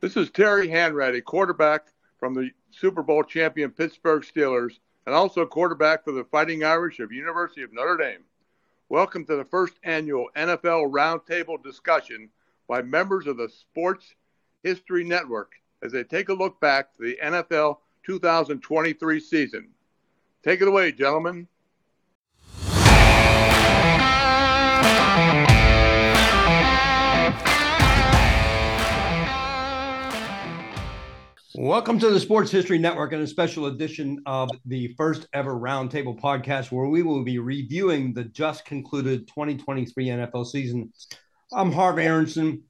This is Terry Hanratty, quarterback from the Super Bowl champion Pittsburgh Steelers and also quarterback for the Fighting Irish of University of Notre Dame. Welcome to the first annual NFL Roundtable discussion by members of the Sports History Network as they take a look back to the NFL 2023 season. Take it away, gentlemen. Welcome to the Sports History Network and a special edition of the first ever Roundtable podcast, where we will be reviewing the just concluded 2023 NFL season. I'm Harv Aronson,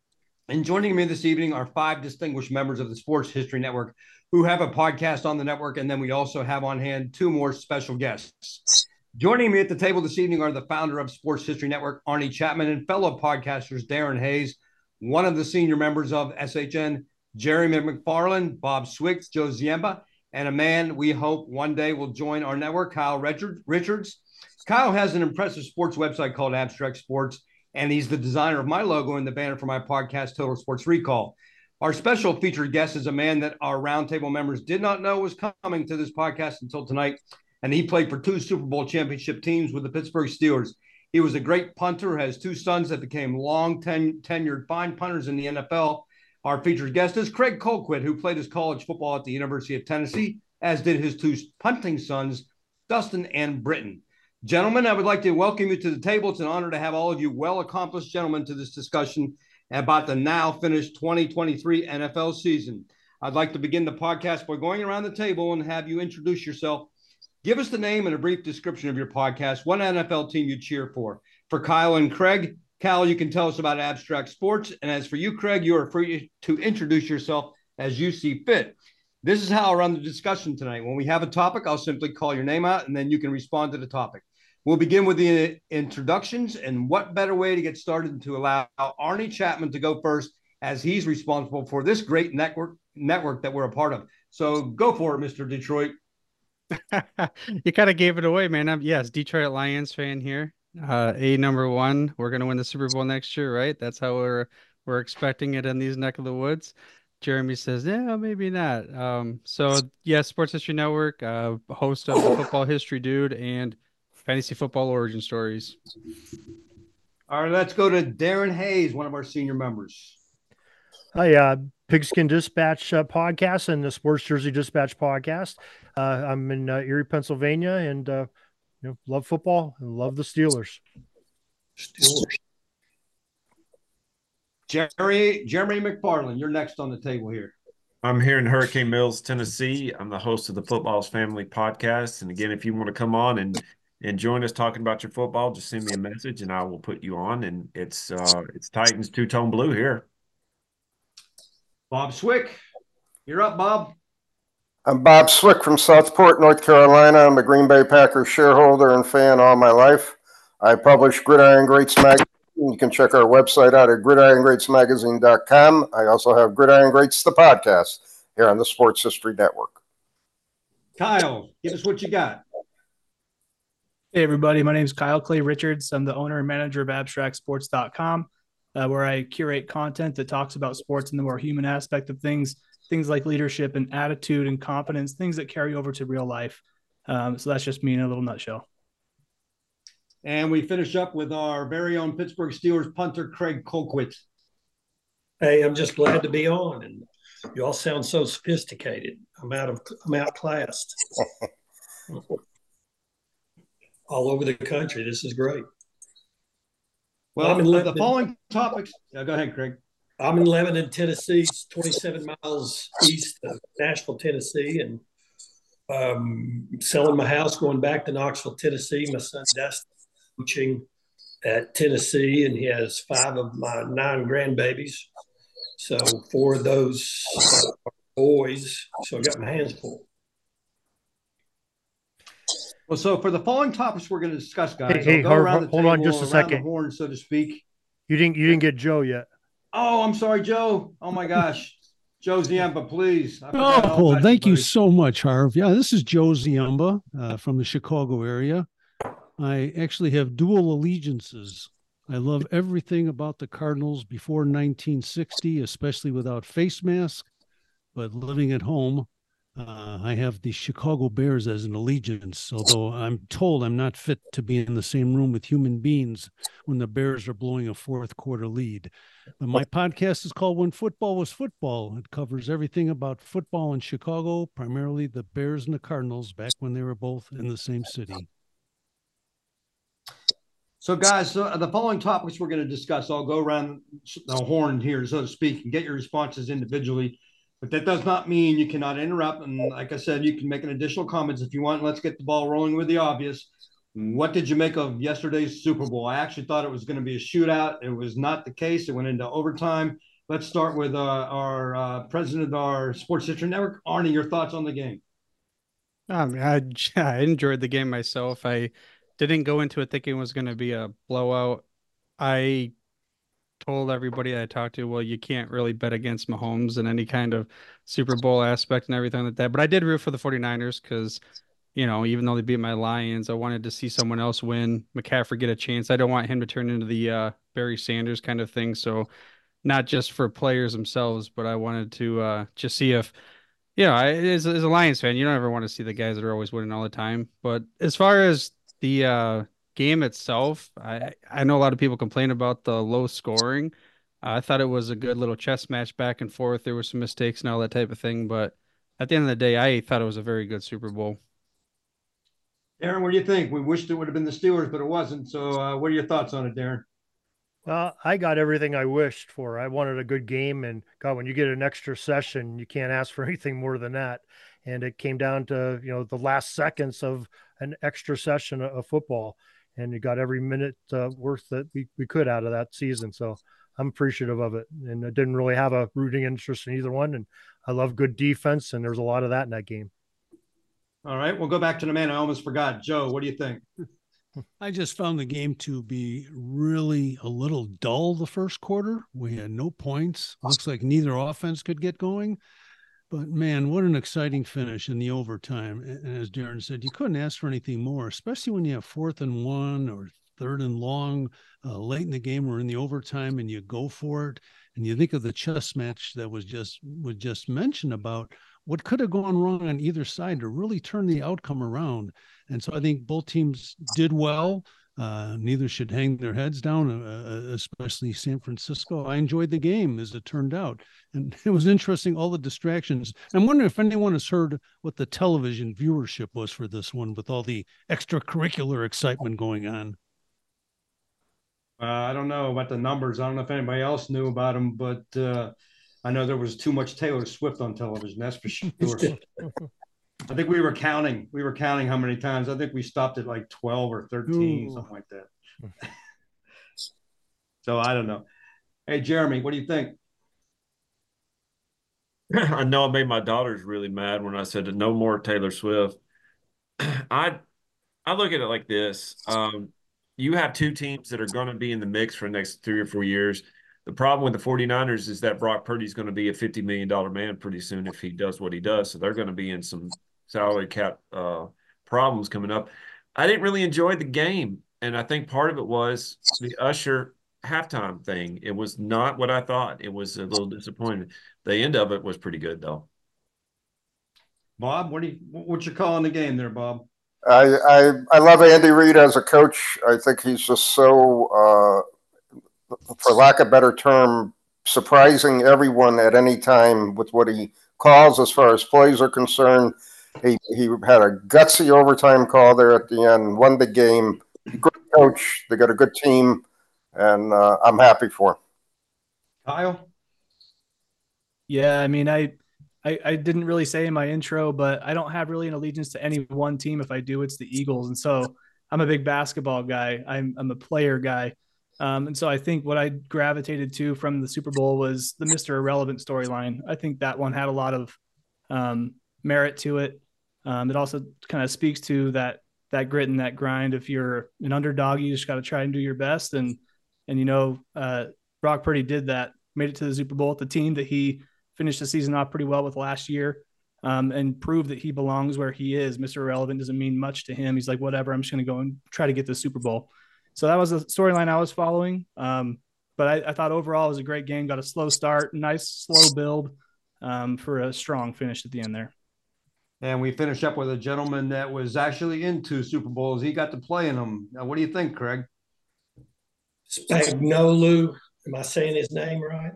and joining me this evening are five distinguished members of the Sports History Network who have a podcast on the network, and then we also have on hand two more special guests. Joining me at the table this evening are the founder of Sports History Network, Arnie Chapman, and fellow podcasters Darin Hayes, one of the senior members of SHN Jeremy McFarlin, Bob Swick, Joe Ziemba, and a man we hope one day will join our network, Kyle Richards. Kyle has an impressive sports website called Abstract Sports, and he's the designer of my logo and the banner for my podcast, Total Sports Recall. Our special featured guest is a man that our roundtable members did not know was coming to this podcast until tonight, and he played for two Super Bowl championship teams with the Pittsburgh Steelers. He was a great punter, has two sons that became long ten- tenured fine punters in the NFL, our featured guest is Craig Colquitt, who played his college football at the University of Tennessee, as did his two punting sons, Dustin and Britton. Gentlemen, I would like to welcome you to the table. It's an honor to have all of you well accomplished gentlemen to this discussion about the now finished 2023 NFL season. I'd like to begin the podcast by going around the table and have you introduce yourself. Give us the name and a brief description of your podcast, one NFL team you cheer for. For Kyle and Craig, Cal, you can tell us about abstract sports. And as for you, Craig, you are free to introduce yourself as you see fit. This is how I'll run the discussion tonight. When we have a topic, I'll simply call your name out and then you can respond to the topic. We'll begin with the introductions. And what better way to get started than to allow Arnie Chapman to go first, as he's responsible for this great network network that we're a part of. So go for it, Mr. Detroit. you kind of gave it away, man. I'm yes, Detroit Lions fan here. Uh, a number one, we're going to win the Super Bowl next year, right? That's how we're we're expecting it in these neck of the woods. Jeremy says, "Yeah, maybe not." Um, so yes, yeah, Sports History Network, uh, host of the Football History Dude and Fantasy Football Origin Stories. All right, let's go to Darin Hayes, one of our senior members. Hi, uh, Pigskin Dispatch uh, podcast and the Sports Jersey Dispatch podcast. Uh, I'm in uh, Erie, Pennsylvania, and uh, you know, love football and love the Steelers. Steelers. Jerry Jeremy McFarlin, you're next on the table here. I'm here in Hurricane Mills, Tennessee. I'm the host of the Football's Family podcast. And again, if you want to come on and and join us talking about your football, just send me a message and I will put you on. And it's uh it's Titans two tone blue here. Bob Swick, you're up, Bob. I'm Bob Swick from Southport, North Carolina. I'm a Green Bay Packers shareholder and fan all my life. I publish Gridiron Greats magazine. You can check our website out at gridirongreatsmagazine.com. I also have Gridiron Greats, the podcast, here on the Sports History Network. Kyle, give us what you got. Hey, everybody. My name is Kyle Clay Richards. I'm the owner and manager of abstractsports.com, uh, where I curate content that talks about sports and the more human aspect of things things like leadership and attitude and confidence, things that carry over to real life. Um, so that's just me in a little nutshell. And we finish up with our very own Pittsburgh Steelers punter, Craig Colquitt. Hey, I'm just glad to be on, and you all sound so sophisticated. I'm out of I'm outclassed all over the country. This is great. Well, the following topics. Yeah, go ahead, Craig. I'm in Lebanon, Tennessee, 27 miles east of Nashville, Tennessee, and um, selling my house, going back to Knoxville, Tennessee. My son Dustin coaching at Tennessee, and he has five of my nine grandbabies. So four of those are boys. So I got my hands full. Well, so for the following topics we're going to discuss, guys, hey, hey hold, hold on just a second. horn, so to speak. You didn't you didn't get Joe yet. Oh, I'm sorry, Joe. Oh my gosh. Joe Ziemba, please. Oh, thank you so much, Harv. Yeah, this is Joe Ziemba uh, from the Chicago area. I actually have dual allegiances. I love everything about the Cardinals before 1960, especially without face masks. But living at home, uh, I have the Chicago Bears as an allegiance, although I'm told I'm not fit to be in the same room with human beings when the Bears are blowing a fourth quarter lead. But my podcast is called When Football Was Football. It covers everything about football in Chicago, primarily the Bears and the Cardinals back when they were both in the same city. So, guys, so the following topics we're going to discuss, I'll go around the horn here, so to speak, and get your responses individually. But that does not mean you cannot interrupt. And like I said, you can make an additional comments if you want. Let's get the ball rolling with the obvious. What did you make of yesterday's Super Bowl? I actually thought it was going to be a shootout. It was not the case. It went into overtime. Let's start with uh, our uh, president of our Sports History Network, Arnie. Your thoughts on the game? Um, I, I enjoyed the game myself. I didn't go into it thinking it was going to be a blowout. I told everybody I talked to, well, you can't really bet against Mahomes in any kind of Super Bowl aspect and everything like that. But I did root for the 49ers because, you know, even though they beat my Lions, I wanted to see someone else win. McCaffrey get a chance. I don't want him to turn into the uh, Barry Sanders kind of thing. So, not just for players themselves, but I wanted to uh, just see if, you know, I, as, as a Lions fan, you don't ever want to see the guys that are always winning all the time. But as far as the uh, game itself, I I know a lot of people complain about the low scoring. I thought it was a good little chess match back and forth. There were some mistakes and all that type of thing, but at the end of the day, I thought it was a very good Super Bowl. Darin, what do you think? We wished it would have been the Steelers, but it wasn't. So, uh, what are your thoughts on it, Darin? Well, I got everything I wished for. I wanted a good game, and God, when you get an extra session, you can't ask for anything more than that. And it came down to you know the last seconds of an extra session of football, and you got every minute uh, worth that we, we could out of that season. So I'm appreciative of it, and I didn't really have a rooting interest in either one. And I love good defense, and there's a lot of that in that game. All right, we'll go back to the man. I almost forgot. Joe, what do you think? I just found the game to be really a little dull the first quarter. We had no points. Looks like neither offense could get going. But man, what an exciting finish in the overtime. And as Darin said, you couldn't ask for anything more, especially when you have fourth and one or third and long uh, late in the game or in the overtime and you go for it. And you think of the chess match that was just was just mentioned about what could have gone wrong on either side to really turn the outcome around. And so I think both teams did well. Uh, neither should hang their heads down, uh, uh, especially San Francisco. I enjoyed the game as it turned out. And it was interesting, all the distractions. I'm wondering if anyone has heard what the television viewership was for this one with all the extracurricular excitement going on. Uh, I don't know about the numbers. I don't know if anybody else knew about them, but uh, I know there was too much Taylor Swift on television. That's for sure. I think we were counting. We were counting how many times. I think we stopped at like 12 or 13, Ooh. something like that. so I don't know. Hey, Jeremy, what do you think? I know I made my daughters really mad when I said no more Taylor Swift. I I look at it like this. Um, you have two teams that are going to be in the mix for the next three or four years. The problem with the 49ers is that Brock Purdy is going to be a $50 million man pretty soon if he does what he does. So they're going to be in some salary cap uh, problems coming up. I didn't really enjoy the game. And I think part of it was the Usher halftime thing. It was not what I thought. It was a little disappointing. The end of it was pretty good, though. Bob, what do you what's your call on the game there, Bob? I I, I love Andy Reid as a coach. I think he's just so, uh, for lack of a better term, surprising everyone at any time with what he calls as far as plays are concerned. He he had a gutsy overtime call there at the end, won the game. Good coach. They got a good team, and uh, I'm happy for him. Kyle. Yeah, I mean, I, I I didn't really say in my intro, but I don't have really an allegiance to any one team. If I do, it's the Eagles, and so I'm a big basketball guy. I'm I'm a player guy. Um, and so I think what I gravitated to from the Super Bowl was the Mr. Irrelevant storyline. I think that one had a lot of um, merit to it. Um, it also kind of speaks to that that grit and that grind. If you're an underdog, you just got to try and do your best. And and you know, uh, Brock Purdy did that, made it to the Super Bowl with the team that he finished the season off pretty well with last year, um, and proved that he belongs where he is. Mr. Irrelevant doesn't mean much to him. He's like, whatever, I'm just going to go and try to get the Super Bowl. so that was the storyline I was following. Um, but I, I, thought overall it was a great game. Got a slow start, nice slow build um, for a strong finish at the end there. And we finished up with a gentleman that was actually into Super Bowls. He got to play in them. Now, what do you think, Craig? Spagnuolo. Am I saying his name right?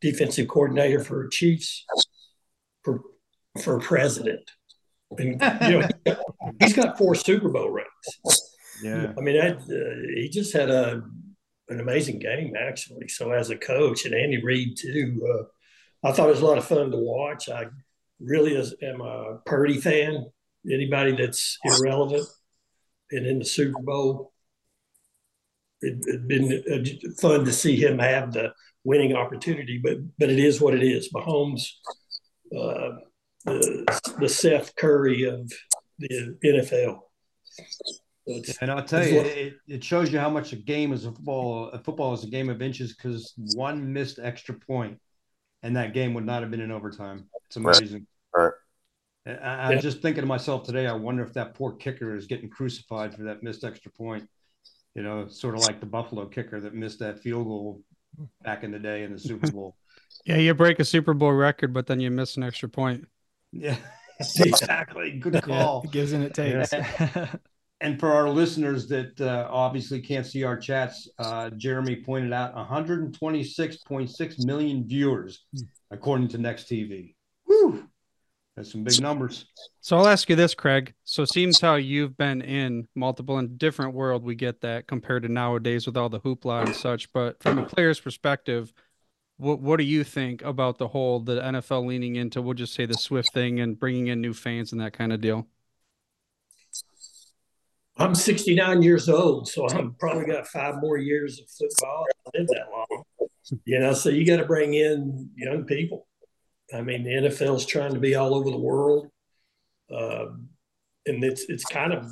Defensive coordinator for Chiefs for for president. And you know, he's got four Super Bowl rings. Yeah, I mean, that, uh, he just had a an amazing game actually. So as a coach and Andy Reid too, uh, I thought it was a lot of fun to watch. I really is, am a Purdy fan. Anybody that's irrelevant and in the Super Bowl, it, has been fun to see him have the winning opportunity. But but it is what it is. Mahomes, uh, the, the Seth Curry of the NFL. and I'll tell you, it, it shows you how much a game is a football. A football is a game of inches because one missed extra point, and that game would not have been in overtime. It's amazing. Right. I, am just thinking to myself today. I wonder if that poor kicker is getting crucified for that missed extra point. You know, sort of like the Buffalo kicker that missed that field goal back in the day in the Super Bowl. yeah, you break a Super Bowl record, but then you miss an extra point. Yeah, exactly. Good call. Yeah, it gives and it takes. and for our listeners that uh, obviously can't see our chats, uh, Jeremy pointed out 126.6 million viewers, hmm. according to Next TV. Woo! That's some big numbers. So I'll ask you this, Craig. So it seems how you've been in multiple and different world, we get that compared to nowadays with all the hoopla and such. But from a player's perspective, what what do you think about the whole the NFL leaning into we'll just say the Swift thing and bringing in new fans and that kind of deal? I'm 69 years old, so I'm probably got five more years of football. I live that long, you know. So you got to bring in young people. I mean, the NFL is trying to be all over the world, uh, and it's it's kind of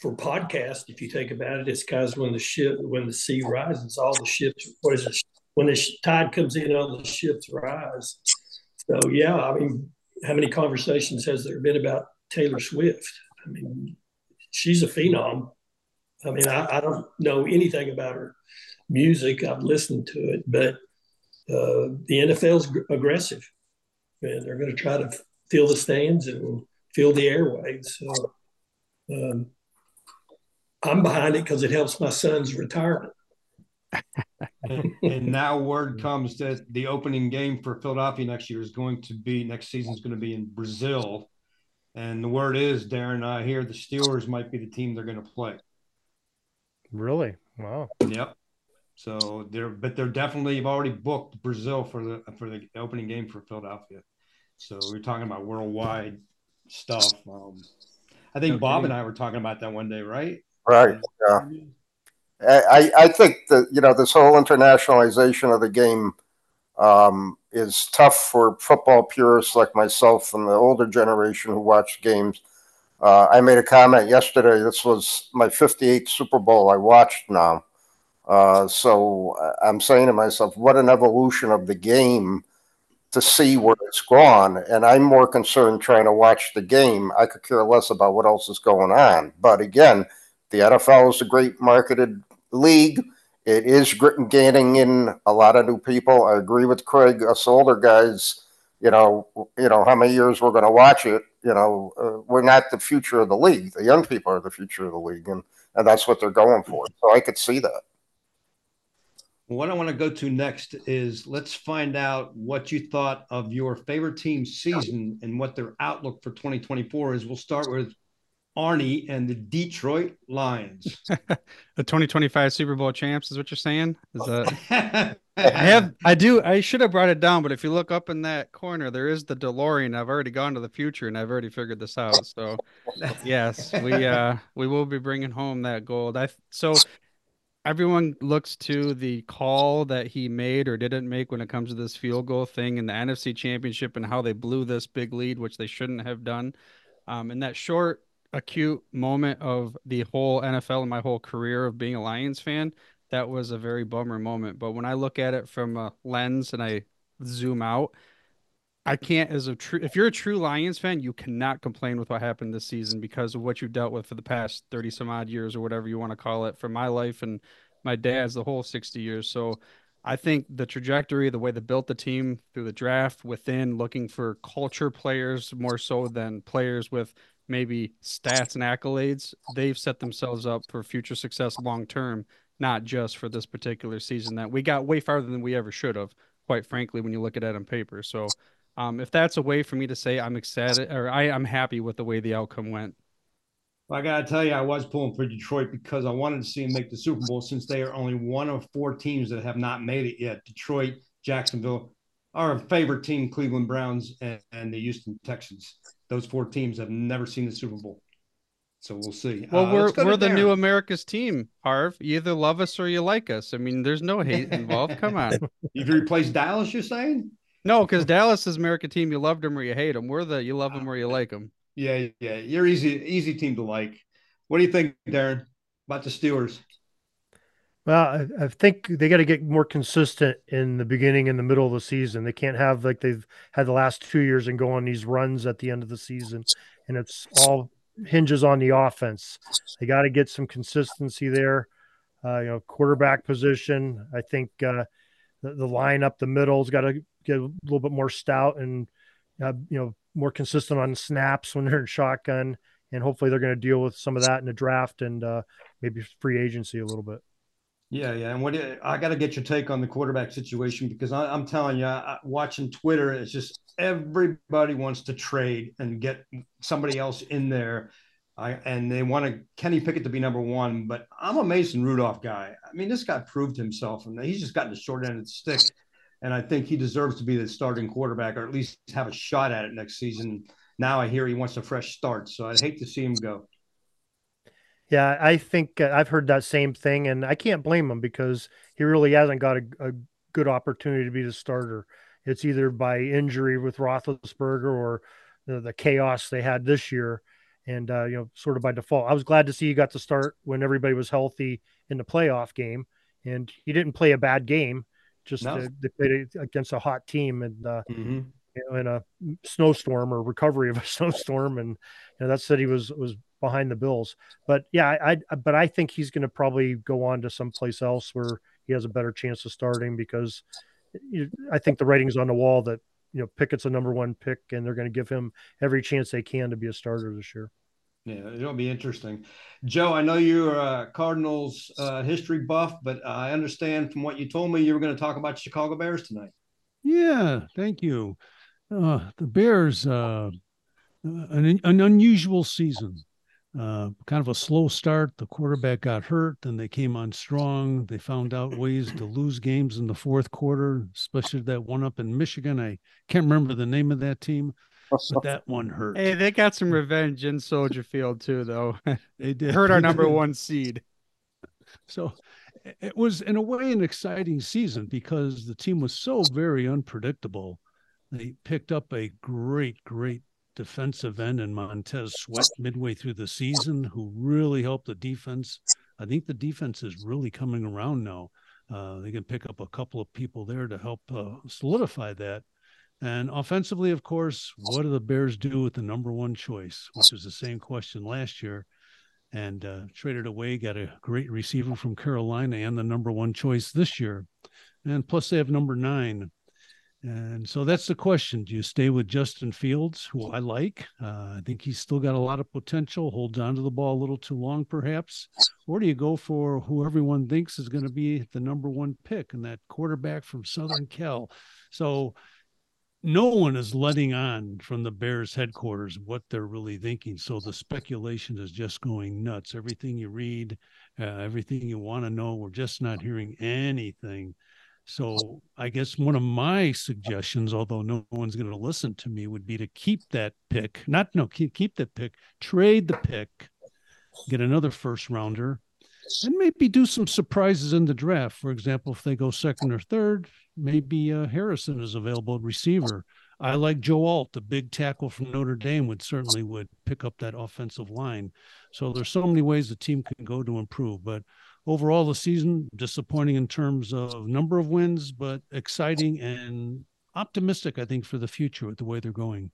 for podcast. If you think about it, it's of when the ship when the sea rises, all the ships. What is it? When the tide comes in, all the ships rise. So yeah, I mean, how many conversations has there been about Taylor Swift? I mean, she's a phenom. I mean, I, I don't know anything about her music. I've listened to it, but uh, the NFL's aggressive, and they're going to try to fill the stands and fill the airways. So um, I'm behind it because it helps my son's retirement. and, and, now word comes that the opening game for Philadelphia next year is going to be next season is going to be in Brazil, and the word is Darin. I hear the Steelers might be the team they're going to play. Really? Wow. Yep. So they're, but they're definitely you've already booked Brazil for the for the opening game for Philadelphia. So we're talking about worldwide stuff. Um, I think okay. Bob and I were talking about that one day, right? Right. Yeah. I, I think that you know this whole internationalization of the game um, is tough for football purists like myself and the older generation who watch games. Uh, I made a comment yesterday. This was my 58th Super Bowl I watched now. Uh, so I'm saying to myself, what an evolution of the game to see where it's gone. And I'm more concerned trying to watch the game. I could care less about what else is going on. But again, the NFL is a great marketed league. It is gaining in a lot of new people. I agree with Craig. Us older guys, you know, you know how many years we're going to watch it. You know, uh, we're not the future of the league. The young people are the future of the league, and and that's what they're going for. So I could see that. What I want to go to next is let's find out what you thought of your favorite team's season and what their outlook for 2024 is. We'll start with Arnie and the Detroit Lions. the 2025 Super Bowl champs is what you're saying? Is that I have I do I should have brought it down, but if you look up in that corner, there is the DeLorean. I've already gone to the future and I've already figured this out. So yes, we uh we will be bringing home that gold. I so everyone looks to the call that he made or didn't make when it comes to this field goal thing in the NFC Championship and how they blew this big lead, which they shouldn't have done. Um, in that short, acute moment of the whole NFL and my whole career of being a Lions fan, that was a very bummer moment. But when I look at it from a lens and I zoom out, I can't as a true if you're a true Lions fan, you cannot complain with what happened this season because of what you've dealt with for the past 30 some odd years or whatever you want to call it for my life and my dad's the whole 60 years. So I think the trajectory, the way they built the team through the draft within looking for culture players more so than players with maybe stats and accolades, they've set themselves up for future success long term, not just for this particular season that we got way farther than we ever should have, quite frankly, when you look at it on paper. So um, if that's a way for me to say I'm excited or I, I'm happy with the way the outcome went. Well, I got to tell you, I was pulling for Detroit because I wanted to see them make the Super Bowl since they are only one of four teams that have not made it yet. Detroit, Jacksonville, our favorite team, Cleveland Browns, and, and the Houston Texans. Those four teams have never seen the Super Bowl. So we'll see. Well, uh, we're we're the new America's team, Harv. You either love us or you like us. I mean, there's no hate involved. Come on. You've replaced Dallas, you're saying? No, because Dallas is America team. You loved them or you hate them. We're the you love them or you like them. Yeah, yeah. You're easy, easy team to like. What do you think, Darin, about the Steelers? Well, I, I think they got to get more consistent in the beginning and the middle of the season. They can't have like they've had the last two years and go on these runs at the end of the season, and it's all hinges on the offense. They got to get some consistency there. Uh, you know, quarterback position. I think uh, the, the line up the middle's got to get a little bit more stout and uh, you know more consistent on snaps when they're in shotgun, and hopefully they're going to deal with some of that in the draft and uh, maybe free agency a little bit. Yeah, yeah, and what I got to get your take on the quarterback situation because I, am telling you, I, watching Twitter, it's just everybody wants to trade and get somebody else in there. I, and they want to Kenny Pickett to be number one, but I'm a Mason Rudolph guy. I mean, this guy proved himself, and he's just gotten the short end of the stick and I think he deserves to be the starting quarterback or at least have a shot at it next season. Now I hear he wants a fresh start, so I'd hate to see him go. Yeah, I think uh, I've heard that same thing, and I can't blame him because he really hasn't got a, a good opportunity to be the starter. It's either by injury with Roethlisberger or the, the chaos they had this year, and uh, you know, sort of by default. I was glad to see he got to start when everybody was healthy in the playoff game, and he didn't play a bad game just no. they played against a hot team and uh, mm-hmm. you know, in a snowstorm or recovery of a snowstorm, and you know that said he was was behind the Bills. But yeah, I, I but I think he's going to probably go on to someplace else where he has a better chance of starting because you, I think the writing's on the wall that you know Pickett's a number one pick and they're going to give him every chance they can to be a starter this year. Yeah, it'll be interesting. Joe, I know you're a Cardinals uh, history buff, but I understand from what you told me you were going to talk about Chicago Bears tonight. Yeah, thank you. Uh, the Bears, uh, an, an unusual season. Uh, kind of a slow start. The quarterback got hurt, then they came on strong. They found out ways to lose games in the fourth quarter, especially that one up in Michigan. I can't remember the name of that team but that one hurt. Hey, they got some revenge in Soldier Field too, though. they did hurt our number one seed. So it was in a way an exciting season because the team was so very unpredictable. They picked up a great, great defensive end in Montez Sweat midway through the season, who really helped the defense. I think the defense is really coming around now. Uh, they can pick up a couple of people there to help uh, solidify that. And offensively, of course, what do the Bears do with the number one choice, which was the same question last year? And uh, traded away, got a great receiver from Carolina and the number one choice this year. And plus, they have number nine. And so that's the question. Do you stay with Justin Fields, who I like? Uh, I think he's still got a lot of potential, holds on to the ball a little too long, perhaps. Or do you go for who everyone thinks is going to be the number one pick and that quarterback from Southern Cal? So no one is letting on from the Bears headquarters what they're really thinking. So the speculation is just going nuts. Everything you read, uh, everything you want to know, we're just not hearing anything. So I guess one of my suggestions, although no one's going to listen to me, would be to keep that pick. Not no keep keep that pick, trade the pick, get another first rounder, and maybe do some surprises in the draft. For example, if they go second or third, maybe uh, Harrison is available at receiver. I like Joe Alt, the big tackle from Notre Dame, would certainly would pick up that offensive line. So there's so many ways the team can go to improve. But overall, the season disappointing in terms of number of wins, but exciting and optimistic, I think, for the future with the way they're going.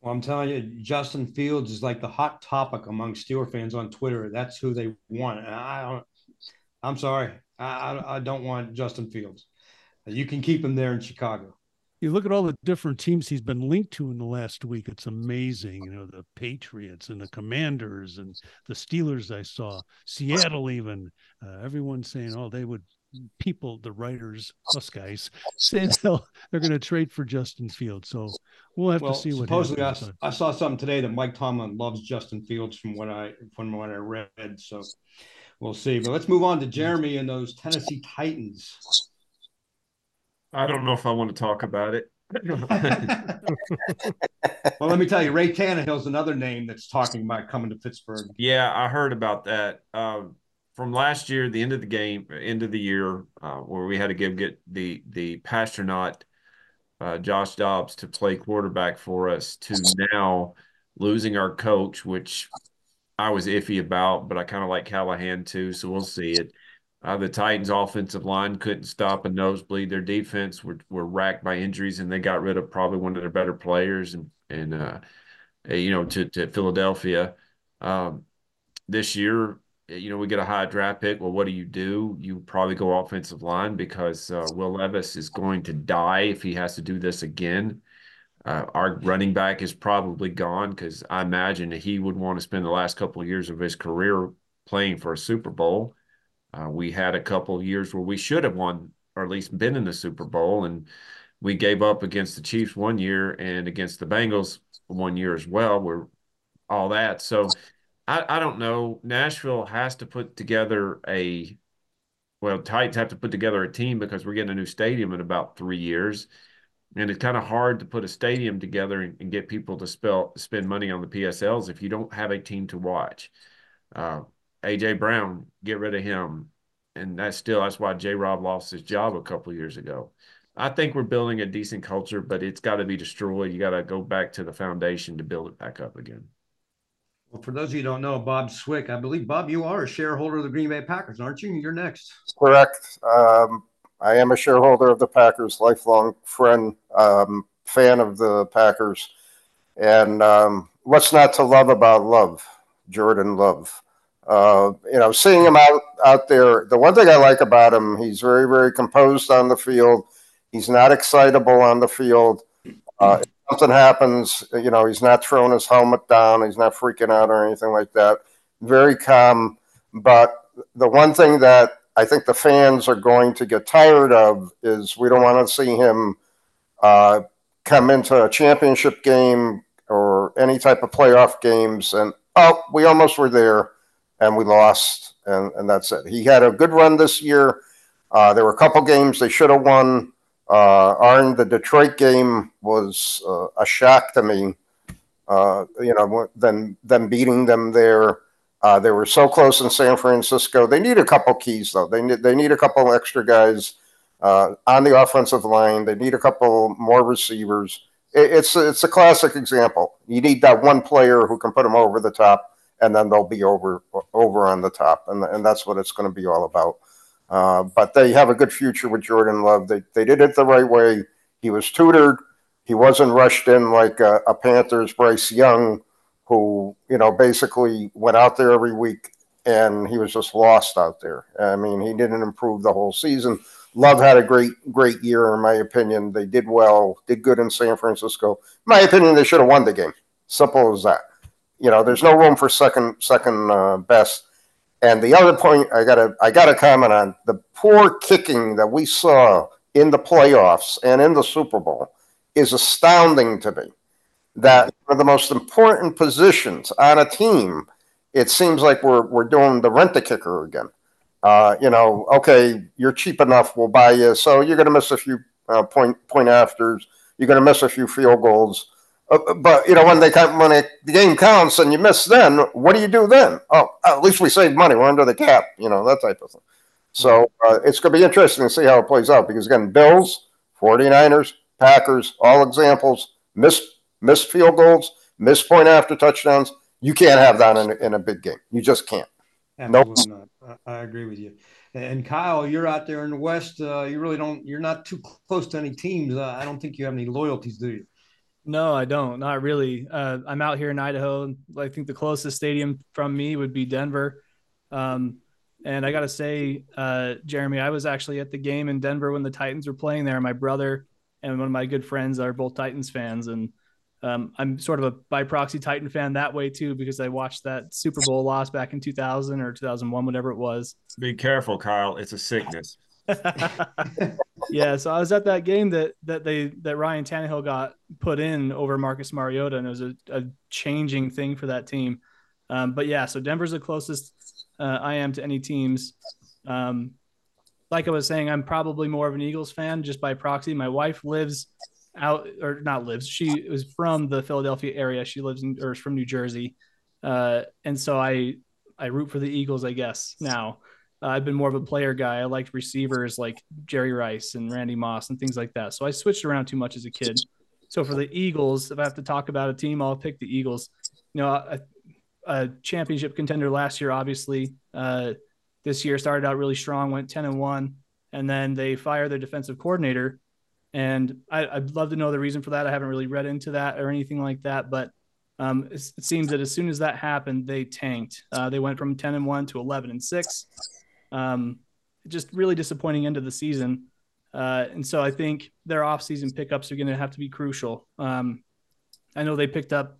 Well, I'm telling you, Justin Fields is like the hot topic among Steeler fans on Twitter. That's who they want. I don't. I'm sorry, I, I don't want Justin Fields. You can keep him there in Chicago. You look at all the different teams he's been linked to in the last week. It's amazing. You know, the Patriots and the Commanders and the Steelers. I saw Seattle even. Uh, everyone saying, "Oh, they would." People, the writers, us guys, saying they'll, they're going to trade for Justin Fields. So we'll have well, to see what supposedly happens. I, I saw something today that Mike Tomlin loves Justin Fields from what I from what I read. So we'll see. But let's move on to Jeremy and those Tennessee Titans. I don't know if I want to talk about it. well, let me tell you, Ray Tannehill's another name that's talking about coming to Pittsburgh. Yeah, I heard about that. Um, from last year, the end of the game, end of the year, uh, where we had to give get the the Passtronaut, uh, Josh Dobbs to play quarterback for us, to now losing our coach, which I was iffy about, but I kind of like Callahan too, so we'll see it. Uh, the Titans' offensive line couldn't stop a nosebleed. Their defense were, were racked by injuries, and they got rid of probably one of their better players, and and uh, you know to to Philadelphia. Um, this year, you know, we get a high draft pick. Well, what do you do? You probably go offensive line because uh, Will Levis is going to die if he has to do this again. Uh, our running back is probably gone because I imagine that he would want to spend the last couple of years of his career playing for a Super Bowl. Uh, we had a couple years where we should have won or at least been in the Super Bowl, and we gave up against the Chiefs one year and against the Bengals one year as well. We're all that. So I, I don't know. Nashville has to put together a well, Titans have to put together a team because we're getting a new stadium in about three years. And it's kind of hard to put a stadium together and, and get people to spell, spend money on the PSLs if you don't have a team to watch. Uh, AJ Brown, get rid of him. And that's still that's why J Rob lost his job a couple years ago. I think we're building a decent culture, but it's got to be destroyed. You got to go back to the foundation to build it back up again. Well, for those of you who don't know, Bob Swick, I believe Bob, you are a shareholder of the Green Bay Packers, aren't you? You're next. Correct. Um, I am a shareholder of the Packers, lifelong friend, um, fan of the Packers, and um, what's not to love about Love, Jordan Love. Uh, you know, seeing him out out there. The one thing I like about him, he's very very composed on the field. He's not excitable on the field. Uh, if something happens, you know, he's not throwing his helmet down. He's not freaking out or anything like that. Very calm. But the one thing that I think the fans are going to get tired of is we don't want to see him uh, come into a championship game or any type of playoff games and oh, we almost were there and we lost, and, and that's it. He had a good run this year. Uh, there were a couple games they should have won. Uh, Arn, the Detroit game was uh, a shock to me. Uh, you know, them them beating them there. Uh, they were so close in San Francisco. They need a couple keys though. They need they need a couple extra guys uh, on the offensive line. They need a couple more receivers. It, it's it's a classic example. You need that one player who can put them over the top and then they'll be over over on the top, and and that's what it's going to be all about. Uh, but they have a good future with Jordan Love. They they did it the right way. He was tutored. He wasn't rushed in like a, a Panthers Bryce Young, who you know basically went out there every week and he was just lost out there. I mean, he didn't improve the whole season. Love had a great, great year, in my opinion. They did well, did good in San Francisco. In my opinion, they should have won the game. Simple as that you know, there's no room for second second uh, best. And the other point I gotta I gotta comment on the poor kicking that we saw in the playoffs and in the Super Bowl is astounding to me. That of the most important positions on a team, it seems like we're we're doing the rent a kicker again. Uh, you know, okay, you're cheap enough, we'll buy you. So you're going to miss a few uh, point point afters. You're going to miss a few field goals. Uh, but you know when they come when it, the game counts and you miss, then what do you do then? Oh, at least we saved money. We're under the cap. You know that type of thing. So uh, it's going to be interesting to see how it plays out because again, Bills, 49ers, Packers, all examples missed missed field goals, missed point after touchdowns. You can't have that in a, in a big game. You just can't. Absolutely nope. not. I, agree with you. And Kyle, you're out there in the West. Uh, you really don't. You're not too close to any teams. Uh, I don't think you have any loyalties, do you? No, I don't. Not really. Uh, I'm out here in Idaho. I think the closest stadium from me would be Denver. Um, and I got to say, uh, Jeremy, I was actually at the game in Denver when the Titans were playing there. My brother and one of my good friends are both Titans fans, and um, I'm sort of a by proxy Titan fan that way too because I watched that Super Bowl loss back in 2000 or 2001, whatever it was. Be careful, Kyle. It's a sickness. yeah, so I was at that game that that they that Ryan Tannehill got put in over Marcus Mariota, and it was a, a changing thing for that team. Um, but yeah, so Denver's the closest uh, I am to any teams. Um, like I was saying, I'm probably more of an Eagles fan just by proxy. My wife lives out or not lives. She was from the Philadelphia area. She lives in or is from New Jersey, uh, and so I I root for the Eagles. I guess now uh, I've been more of a player guy. I liked receivers like Jerry Rice and Randy Moss and things like that. So I switched around too much as a kid. So for the Eagles, if I have to talk about a team, I'll pick the Eagles. You know, a, a championship contender last year, obviously. Uh, this year started out really strong, went ten and one, and then they fired their defensive coordinator and I, would love to know the reason for that. I haven't really read into that or anything like that, but um, it, it, seems that as soon as that happened, they tanked. Uh, they went from 10 and 1 to 11 and 6. Um, just really disappointing end of the season. Uh, and so I think their offseason pickups are going to have to be crucial. Um, I know they picked up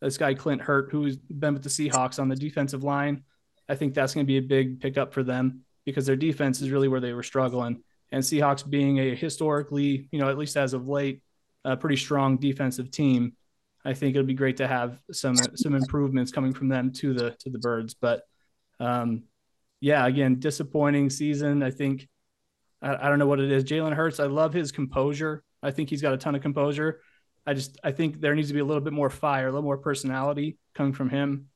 this guy, Clint Hurtt, who's been with the Seahawks on the defensive line. I think that's going to be a big pickup for them because their defense is really where they were struggling and Seahawks being a historically, you know, at least as of late, a pretty strong defensive team. I think it would be great to have some some improvements coming from them to the to the birds. But um, yeah, again, disappointing season. I think I, I don't know what it is. Jalen Hurts, I love his composure. I think he's got a ton of composure. I just I think there needs to be a little bit more fire, a little more personality coming from him.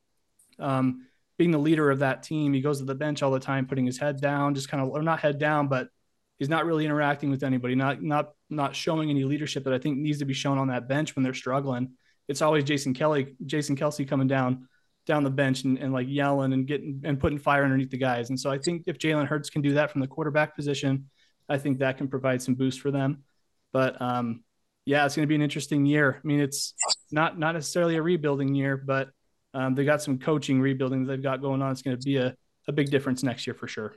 Um, being the leader of that team, he goes to the bench all the time, putting his head down, just kind of or not head down, but he's not really interacting with anybody, not not not showing any leadership that I think needs to be shown on that bench when they're struggling. It's always Jason Kelly, Jason Kelce coming down down the bench and, and like yelling and getting and putting fire underneath the guys. And so I think if Jalen Hurts can do that from the quarterback position, I think that can provide some boost for them. But um, yeah, it's going to be an interesting year. I mean, it's not not necessarily a rebuilding year, but um, they got some coaching rebuilding that they've got going on. It's going to be a, a big difference next year for sure.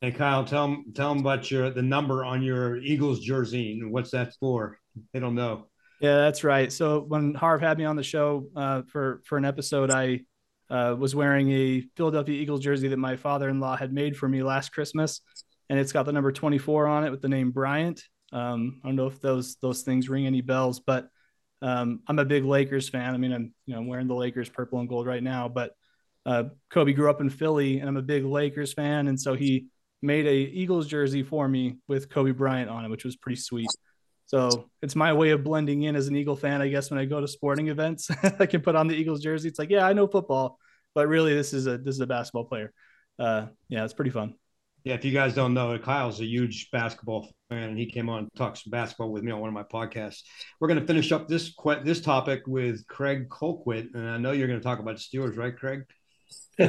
Hey Kyle, tell them tell them about your the number on your Eagles jersey and what's that for? They don't know. Yeah, that's right. So when Harv had me on the show uh, for for an episode, I uh, was wearing a Philadelphia Eagles jersey that my father-in-law had made for me last Christmas, and it's got the number 24 on it with the name Bryant. Um, I don't know if those those things ring any bells, but um, I'm a big Lakers fan. I mean, I'm you know I'm wearing the Lakers purple and gold right now, but uh, Kobe grew up in Philly, and I'm a big Lakers fan, and so he made a Eagles jersey for me with Kobe Bryant on it, which was pretty sweet. So it's my way of blending in as an Eagle fan, I guess. When I go to sporting events, I can put on the Eagles jersey. It's like, yeah, I know football, but really, this is a this is a basketball player. Uh, yeah, it's pretty fun. Yeah, if you guys don't know, Kyle's a huge basketball fan, and he came on and talked some basketball with me on one of my podcasts. We're going to finish up this this topic with Craig Colquitt, and I know you're going to talk about the Steelers, right, Craig?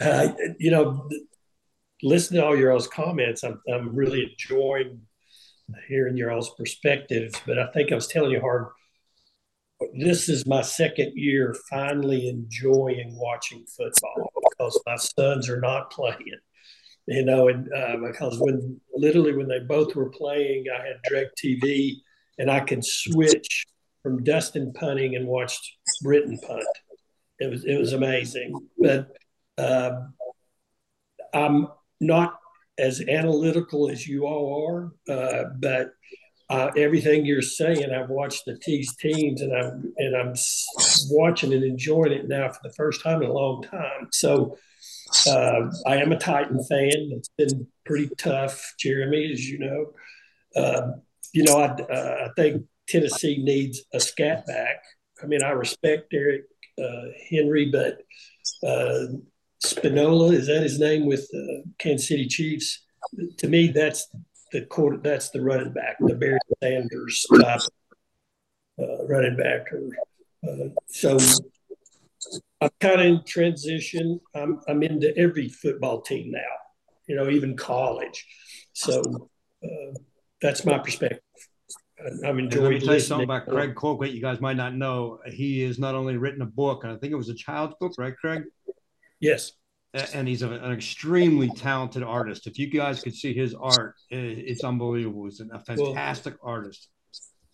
uh, you know, listening to all your all's comments, I'm, I'm really enjoying hearing your all's perspectives. But I think I was telling you, Hard, this is my second year finally enjoying watching football because my sons are not playing. You know, and uh, because when literally when they both were playing, I had DirecTV and I could switch from Dustin punting and watched Britton punt. It was it was amazing. But uh, I'm not as analytical as you all are, uh, but uh, everything you're saying, I've watched the T's teams, and I'm and I'm watching and enjoying it now for the first time in a long time. So uh, I am a Titan fan. It's been pretty tough, Jeremy, as you know. Um, you know, I, uh, I think Tennessee needs a scat back. I mean, I respect Derrick uh, Henry, but uh, Spinola, is that his name with the Kansas City Chiefs? To me, that's the quarter. That's the running back, the Barry Sanders type uh, running back. Uh, so I'm kind of in transition. I'm, I'm into every football team now. you know, even college. So uh, that's my perspective. I'm enjoying. Let me tell you something about Craig Colquitt. You guys might not know. He has not only written a book, and I think it was a child's book, right, Craig? Yes. And he's an extremely talented artist. If you guys could see his art, it's unbelievable. He's a fantastic well, artist.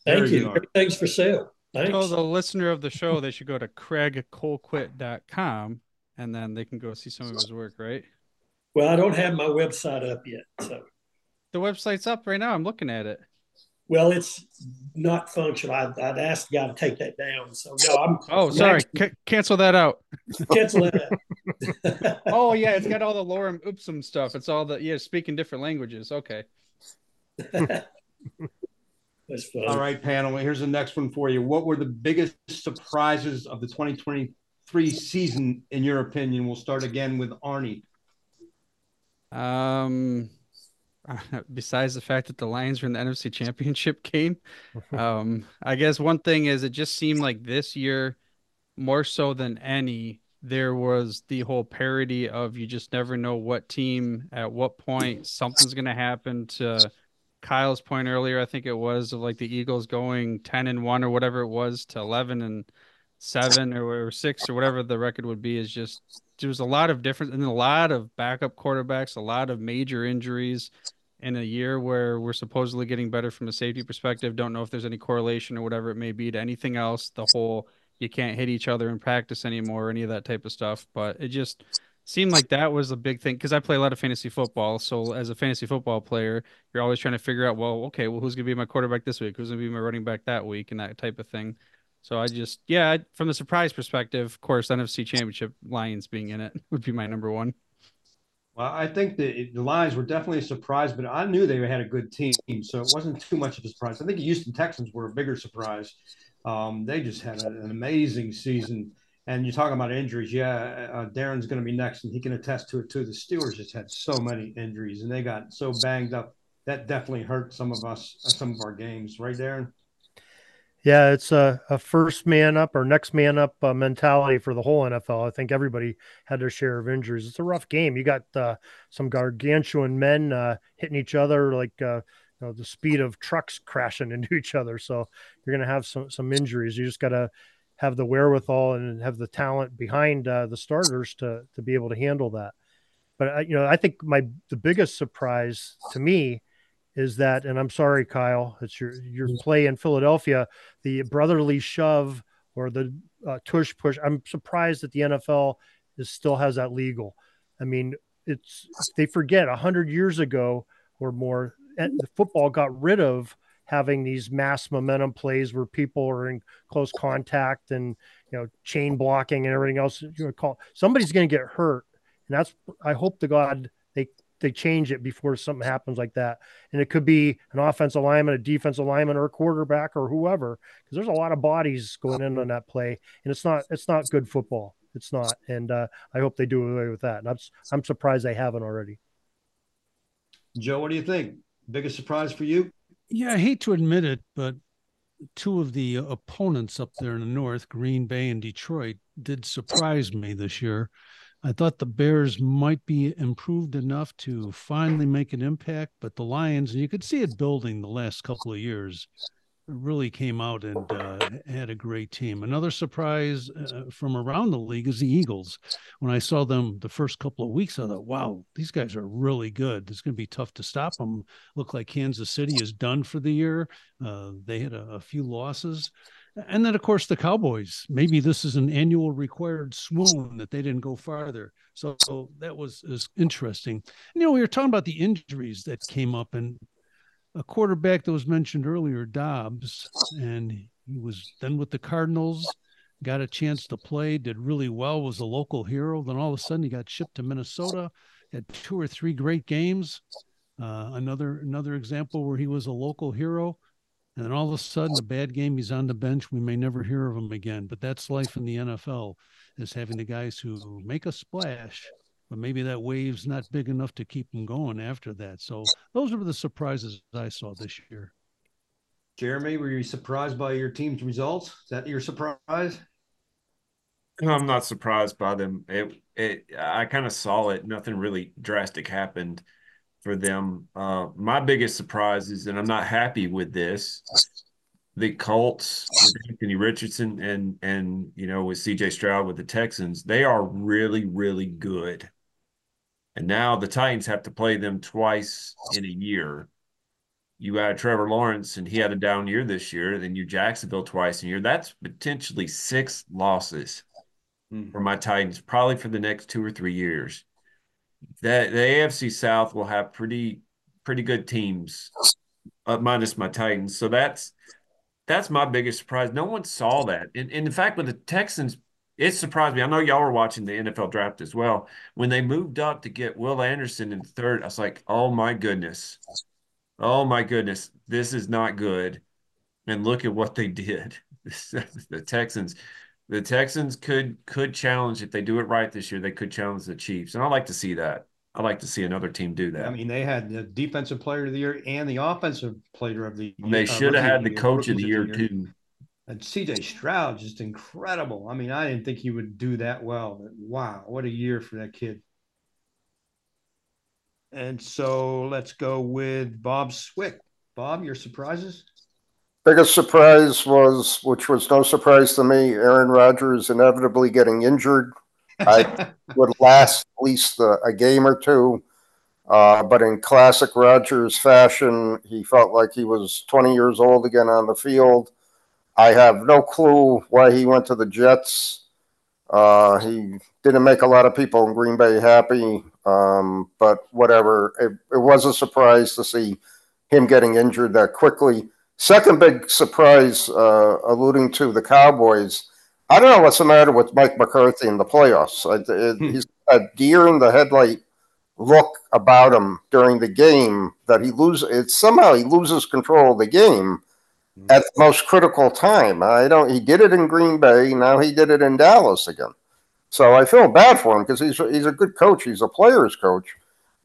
Thank Very you. Everything's for sale. Thanks. Tell the listener of the show they should go to craigcolquitt.com and then they can go see some of his work, right? Well, I don't have my website up yet. So the website's up right now. I'm looking at it. Well, it's not functional. I, would asked the guy to take that down. So no, I'm. Oh, sorry. C- cancel that out. cancel that. oh yeah, it's got all the lorem ipsum stuff. It's all the yeah, speaking different languages. Okay. That's funny. All right, panel. Here's the next one for you. What were the biggest surprises of the 2023 season, in your opinion? We'll start again with Arnie. Um besides the fact that the Lions were in the NFC Championship game, um, I guess one thing is it just seemed like this year, more so than any, there was the whole parody of you just never know what team at what point something's going to happen. To Kyle's point earlier, I think it was of like the Eagles going ten and one or whatever it was to eleven and seven or, or six or whatever the record would be. Is just there was a lot of difference and a lot of backup quarterbacks, a lot of major injuries in a year where we're supposedly getting better from a safety perspective. Don't know if there's any correlation or whatever it may be to anything else. The whole you can't hit each other in practice anymore, or any of that type of stuff. But it just seemed like that was a big thing because I play a lot of fantasy football. So as a fantasy football player, you're always trying to figure out, well, okay, well, who's gonna be my quarterback this week? Who's gonna be my running back that week, and that type of thing. So I just, yeah, from the surprise perspective, of course, NFC Championship Lions being in it would be my number one. I think the the Lions were definitely a surprise, but I knew they had a good team, so it wasn't too much of a surprise. I think the Houston Texans were a bigger surprise. Um, they just had an amazing season. And you're talking about injuries. Yeah, uh, Darin's going to be next, and he can attest to it too. The Steelers just had so many injuries, and they got so banged up. That definitely hurt some of us, uh, some of our games, right, Darin? Yeah, it's a, a first man up or next man up uh, mentality for the whole NFL. I think everybody had their share of injuries. It's a rough game. You got uh, some gargantuan men uh, hitting each other like uh, you know, the speed of trucks crashing into each other. So you're going to have some some injuries. You just got to have the wherewithal and have the talent behind uh, the starters to to be able to handle that. But uh, you know, I think my the biggest surprise to me is that, and I'm sorry, Kyle, it's your your mm. play in Philadelphia, the brotherly shove or the uh, tush push. I'm surprised that the NFL is still has that legal. I mean, it's they forget a hundred years ago or more, the football got rid of having these mass momentum plays where people are in close contact and you know chain blocking and everything else. You call somebody's going to get hurt, and that's I hope to God they they change it before something happens like that. And it could be an offensive lineman, a defensive lineman, or a quarterback or whoever, because there's a lot of bodies going in on that play, and it's not it's not good football. It's not, and uh, I hope they do away with that. And I'm I'm surprised they haven't already. Joe, what do you think? Biggest surprise for you? Yeah, I hate to admit it, but two of the opponents up there in the north, Green Bay and Detroit, did surprise me this year. I thought the Bears might be improved enough to finally make an impact, but the Lions, and you could see it building the last couple of years, really came out and uh, had a great team. Another surprise uh, from around the league is the Eagles. When I saw them the first couple of weeks, I thought, wow, these guys are really good. It's going to be tough to stop them. Look like Kansas City is done for the year. Uh, they had a, a few losses. And then, of course, the Cowboys. Maybe this is an annual required swoon that they didn't go farther. So, so that was is interesting. You know, we were talking about the injuries that came up, and a quarterback that was mentioned earlier, Dobbs, and he was then with the Cardinals, got a chance to play, did really well, was a local hero. Then all of a sudden, he got shipped to Minnesota, had two or three great games. Uh, another another example where he was a local hero and then all of a sudden, a bad game, he's on the bench. We may never hear of him again. But that's life in the NFL, is having the guys who make a splash, but maybe that wave's not big enough to keep them going after that. So those are the surprises I saw this year. Jeremy, were you surprised by your team's results? Is that your surprise? I'm not surprised by them. It, it, I kind of saw it. Nothing really drastic happened for them. Uh, my biggest surprise is, and I'm not happy with this. The Colts with Anthony Richardson and and you know with CJ Stroud with the Texans, they are really really good. And now the Titans have to play them twice in a year. You add Trevor Lawrence, and he had a down year this year. Then you Jacksonville twice in a year. That's potentially six losses mm. for my Titans, probably for the next two or three years. The, the AFC South will have pretty pretty good teams, uh, minus my Titans. So that's that's my biggest surprise. No one saw that. And, and in fact, with the Texans it surprised me. I know y'all were watching the NFL draft as well. When they moved up to get Will Anderson in third, I was like, oh my goodness. Oh my goodness. This is not good. And look at what they did. the Texans. The Texans could could challenge if they do it right this year, they could challenge the Chiefs. And I like to see that. I like to see another team do that. I mean, they had the defensive player of the year and the offensive player of the year. They should have uh, had the coach of the year, the year too. And CJ Stroud, just incredible. I mean, I didn't think he would do that well, but wow, what a year for that kid. And so let's go with Bob Swick. Bob, your surprises? Biggest surprise was, which was no surprise to me, Aaron Rodgers inevitably getting injured. I would last at least a, a game or two. Uh, but in classic Rodgers fashion, he felt like he was 20 years old again on the field. I have no clue why he went to the Jets. Uh, he didn't make a lot of people in Green Bay happy, um, but whatever. It, it, was a surprise to see him getting injured that quickly. Second big surprise, uh, alluding to the Cowboys. I don't know what's the matter with Mike McCarthy in the playoffs. It, hmm. He's a deer in the headlight look about him during the game that he loses. It somehow he loses control of the game at the most critical time. I don't. He did it in Green Bay. Now he did it in Dallas again. So I feel bad for him because he's he's a good coach. He's a player's coach,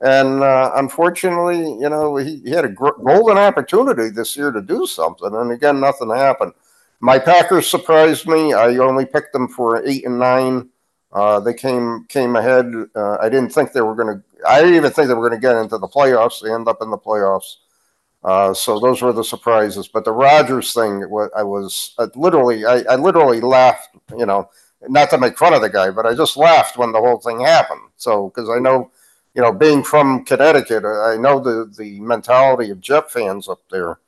and uh, unfortunately, you know, he, he had a gr- golden opportunity this year to do something, and again, nothing happened. My Packers surprised me. I only picked them for eight and nine. Uh, they came came ahead. Uh, I didn't think they were going to. I didn't even think they were going to get into the playoffs. They end up in the playoffs. Uh, so those were the surprises. But the Rodgers thing, I was I literally, I, I, literally laughed. You know, not to make fun of the guy, but I just laughed when the whole thing happened. So because I know, you know, being from Connecticut, I know the the mentality of Jet fans up there.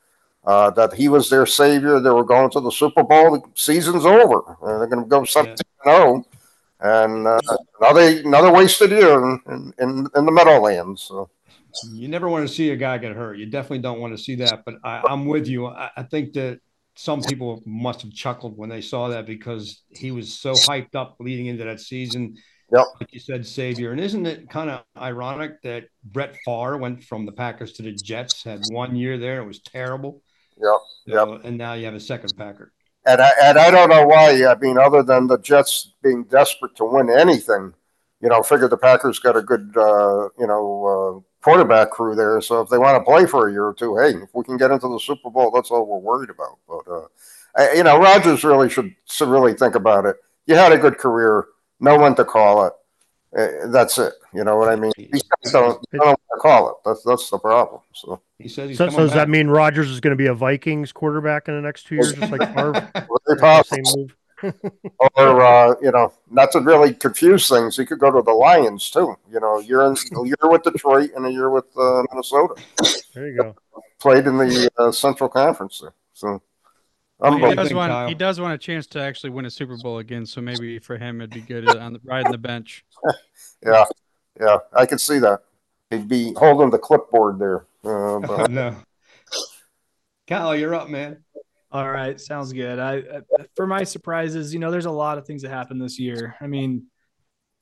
Uh, that he was their savior. They were going to the Super Bowl. The season's over. Uh, they're going to go something zero, and uh, another another wasted year in in, in the Meadowlands. So you never want to see a guy get hurt. You definitely don't want to see that. But I, am with you. I, I, think that some people must have chuckled when they saw that because he was so hyped up leading into that season. Yep. Like you said, savior. And isn't it kind of ironic that Brett Favre went from the Packers to the Jets, had one year there, it was terrible. Yep. So, yep. And now you have a second Packer. And I, and I don't know why. I mean, other than the Jets being desperate to win anything, you know, figure the Packers got a good, uh, you know, uh, quarterback crew there. So if they want to play for a year or two, hey, if we can get into the Super Bowl, that's all we're worried about. But uh, I, you know, Rodgers really should, should really think about it. You had a good career, know when to call it. Uh, that's it. You know what I mean? These guys don't, don't know when to call it. That's that's the problem. So he says. So, so does that mean Rodgers is going to be a Vikings quarterback in the next two years, just like Favre? Very possible. Same move. or uh, you know, not to really confuse things, he could go to the Lions too. You know, you're in a year with Detroit and a year with uh, Minnesota. There you go. Played in the uh, Central Conference there, so. Well, he does want he does want a chance to actually win a Super Bowl again, so maybe for him it'd be good on the riding the bench. yeah, yeah, I can see that. He'd be holding the clipboard there. Uh, but... no, Kyle, you're up, man. All right, sounds good. I, for my surprises, you know, there's a lot of things that happened this year. I mean,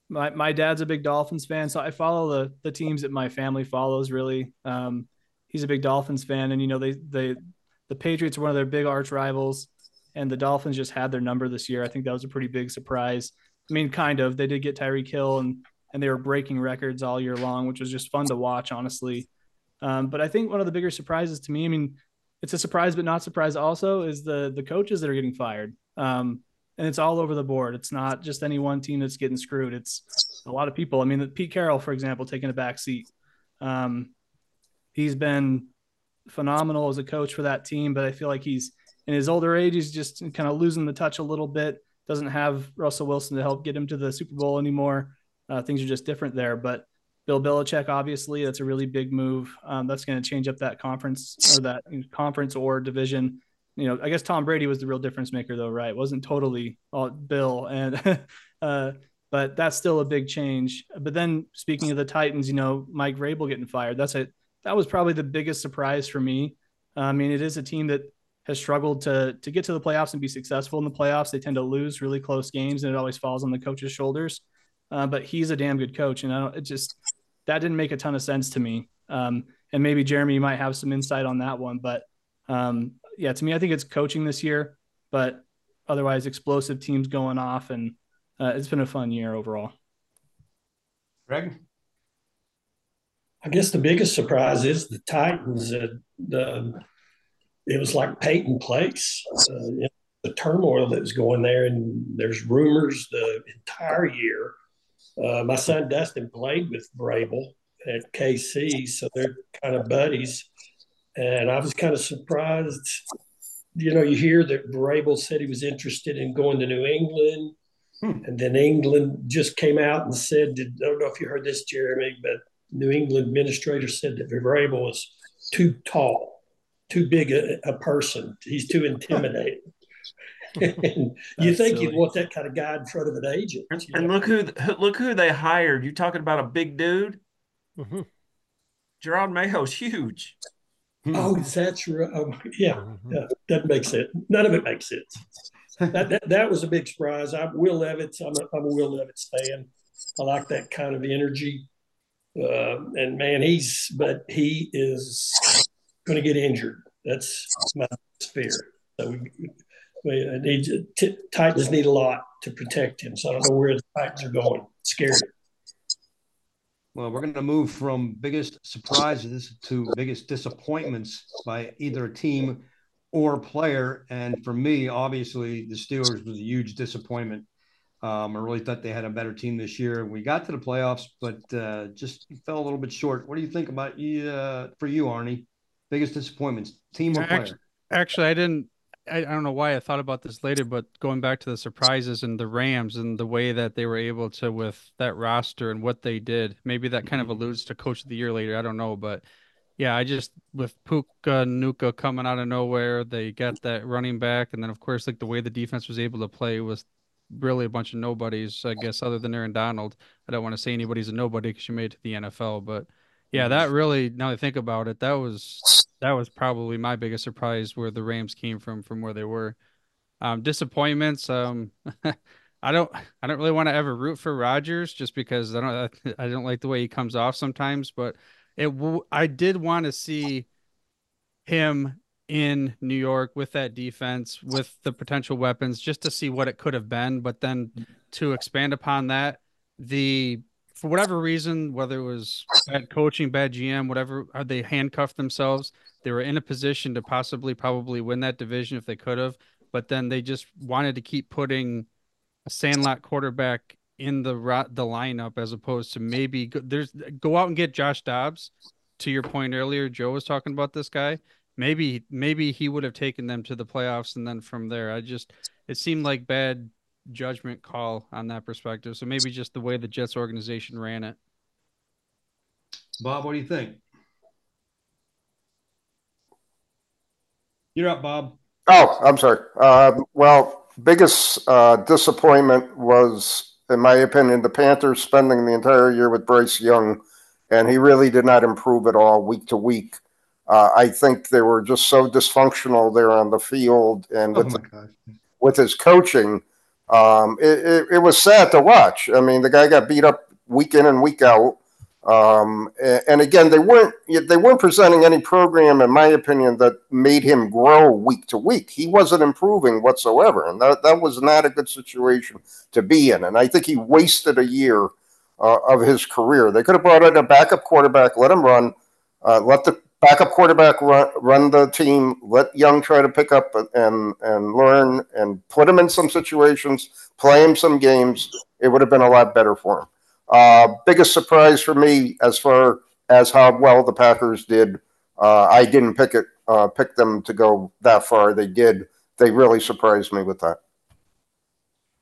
my my dad's a big Dolphins fan, so I follow the the teams that my family follows. Really, um, he's a big Dolphins fan, and you know, they they the Patriots are one of their big arch rivals, and the Dolphins just had their number this year. I think that was a pretty big surprise. I mean, kind of. They did get Tyreek Hill, and and they were breaking records all year long, which was just fun to watch, honestly. Um, but I think one of the bigger surprises to me, I mean, it's a surprise but not surprise also is the the coaches that are getting fired. Um, and it's all over the board. It's not just any one team that's getting screwed. It's a lot of people. I mean, Pete Carroll, for example, taking a back seat. Um, he's been phenomenal as a coach for that team, but I feel like he's in his older age, he's just kind of losing the touch a little bit. Doesn't have Russell Wilson to help get him to the Super Bowl anymore. Uh, things are just different there. But Bill Belichick, obviously, that's a really big move. Um, that's going to change up that conference or that conference or division. You know, I guess Tom Brady was the real difference maker, though, right? Wasn't totally all Bill, and uh, but that's still a big change. But then, speaking of the Titans, you know, Mike Vrabel getting fired. That's a that was probably the biggest surprise for me. I mean, it is a team that has struggled to to get to the playoffs and be successful in the playoffs. They tend to lose really close games, and it always falls on the coach's shoulders. Uh, but he's a damn good coach, and I don't. It just that didn't make a ton of sense to me. Um, and maybe Jeremy, you might have some insight on that one. But um, yeah, to me, I think it's coaching this year. But otherwise, explosive teams going off, and uh, it's been a fun year overall. Greg. I guess the biggest surprise is the Titans. Uh, the it was like Peyton Place. Uh, you know, the turmoil that was going there, and there's rumors the entire year. Uh, my son Dustin played with Vrabel at KC, so they're kind of buddies. And I was kind of surprised. You know, you hear that Vrabel said he was interested in going to New England, hmm. and then England just came out and said, I don't know if you heard this, Jeremy, but New England administrator said that Vrabel was too tall too big a, a person. He's too intimidating. and you think silly. you'd want that kind of guy in front of an agent. And, and look who look who they hired. You're talking about a big dude. Mm-hmm. Jerod Mayo's huge. Oh, that's right. Oh, yeah, mm-hmm. yeah, that makes sense. None of it makes sense. that, that, that was a big surprise. I'm Will Levis. I'm a, I'm a Will Levis fan. I like that kind of energy. Uh, and man, he's but he is going to get injured. That's my fear. So we, we need t- Titans need a lot to protect him. So I don't know where the Titans are going. Scary. Well, we're going to move from biggest surprises to biggest disappointments by either a team or player. And for me, obviously, the Steelers was a huge disappointment. Um, I really thought they had a better team this year. We got to the playoffs, but uh, just fell a little bit short. What do you think about you uh, for you, Arnie? Biggest disappointments, team or actually, player? Actually, I didn't. I, I don't know why I thought about this later, but going back to the surprises and the Rams and the way that they were able to with that roster and what they did, maybe that kind of mm-hmm. alludes to Coach of the Year later. I don't know, but yeah, I just with Puka Nacua coming out of nowhere, they got that running back, and then of course, like the way the defense was able to play was really a bunch of nobodies, I guess, other than Aaron Donald. I don't want to say anybody's a nobody because you made it to the NFL, but yeah, that really now I think about it, that was that was probably my biggest surprise where the Rams came from from where they were. Um, disappointments. Um, I don't I don't really want to ever root for Rodgers just because I don't I don't like the way he comes off sometimes, but it I did want to see him in New York with that defense with the potential weapons just to see what it could have been, but then to expand upon that, the for whatever reason, whether it was bad coaching, bad GM, whatever, they handcuffed themselves. They were in a position to possibly probably win that division if they could have, but then they just wanted to keep putting a Sandlot quarterback in the the lineup as opposed to maybe go, there's go out and get Josh Dobbs. To your point earlier, Joe was talking about this guy. Maybe maybe he would have taken them to the playoffs, and then from there, I just it seemed like bad judgment call on that perspective. So maybe just the way the Jets organization ran it. Bob, what do you think? You're up, Bob. Oh, I'm sorry. Uh, well, biggest uh, disappointment was, in my opinion, the Panthers spending the entire year with Bryce Young, and he really did not improve at all week to week. Uh, I think they were just so dysfunctional there on the field and with, oh the, with his coaching um, it, it, it, was sad to watch. I mean, the guy got beat up week in and week out. Um, and, and, again, they weren't they weren't presenting any program, in my opinion, that made him grow week to week. He wasn't improving whatsoever, and that, that was not a good situation to be in. And I think he wasted a year uh, of his career. They could have brought in a backup quarterback, let him run, uh, let the backup quarterback run, run the team, let Young try to pick up and and learn, and put him in some situations, play him some games. It would have been a lot better for him. Uh, biggest surprise for me as far as how well the Packers did. Uh, I didn't pick it, uh, pick them to go that far. They did. They really surprised me with that.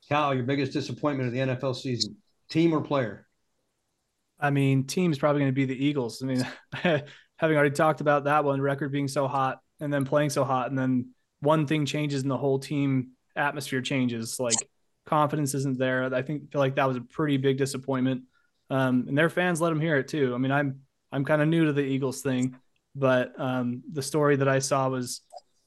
Cal, your biggest disappointment of the NFL season, team or player? I mean, team's probably going to be the Eagles. I mean, having already talked about that one, record being so hot and then playing so hot, and then one thing changes and the whole team atmosphere changes. Like confidence isn't there. I think feel like that was a pretty big disappointment. Um, and their fans let them hear it too. I mean, I'm I'm kind of new to the Eagles thing, but um, the story that I saw was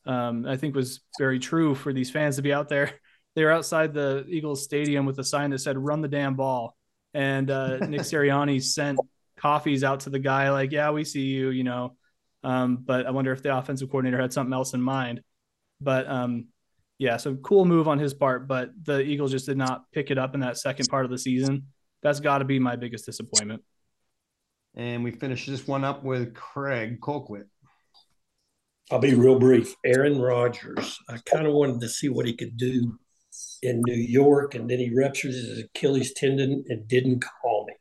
um, I think was very true for these fans to be out there. They were outside the Eagles stadium with a sign that said "Run the damn ball," and uh, Nick Sirianni sent coffees out to the guy like, "Yeah, we see you," you know. Um, but I wonder if the offensive coordinator had something else in mind. But um, yeah, so cool move on his part, but the Eagles just did not pick it up in that second part of the season. That's got to be my biggest disappointment. And we finish this one up with Craig Colquitt. I'll be real brief. Aaron Rodgers, I kind of wanted to see what he could do in New York, and then he ruptured his Achilles tendon and didn't call me.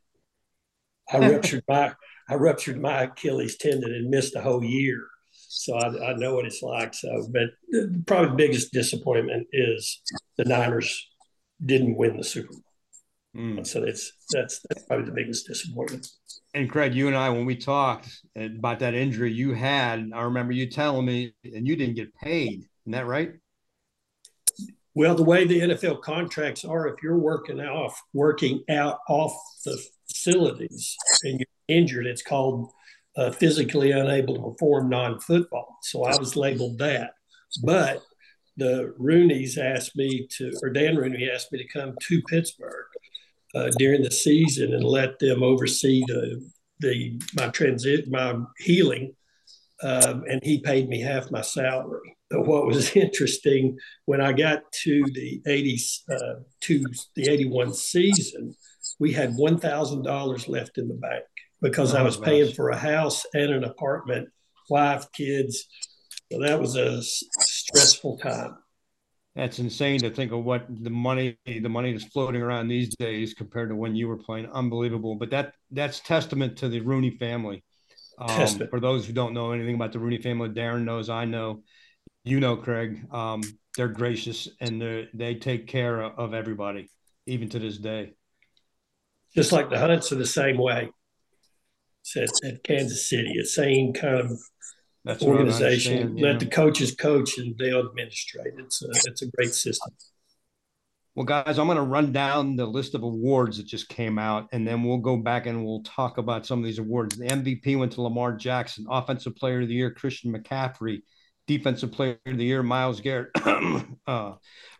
I ruptured my I ruptured my Achilles tendon and missed a whole year so I, I know what it's like. So, but probably the biggest disappointment is the Niners didn't win the Super Bowl. Mm. So it's that's that's probably the biggest disappointment. And Craig, you and I, when we talked about that injury you had, I remember you telling me, and you didn't get paid. Isn't that right? Well, the way the NFL contracts are, if you're working off working out off the facilities and you're injured, it's called uh, physically unable to perform non-football. So I was labeled that. But the Rooneys asked me to, or Dan Rooney asked me to come to Pittsburgh uh, during the season and let them oversee the the my transit my healing, um, and he paid me half my salary. But what was interesting when I got to the eighty uh, to the eighty one season, we had one thousand dollars left in the bank because oh, I was paying for a house and an apartment, wife, kids. So that was a stressful time. That's insane to think of what the money the money is floating around these days compared to when you were playing. Unbelievable. But that that's testament to the Rooney family. Um, for those who don't know anything about the Rooney family, Darin knows, I know, you know, Craig. Um, they're gracious and they they take care of everybody, even to this day. Just like the Hunts are the same way at, at Kansas City, a same kind of That's organization. Let yeah. the coaches coach and they'll administrate. It's a, it's a great system. Well, guys, I'm going to run down the list of awards that just came out, and then we'll go back and we'll talk about some of these awards. The MVP went to Lamar Jackson, Offensive Player of the Year, Christian McCaffrey, Defensive Player of the Year, Myles Garrett, uh,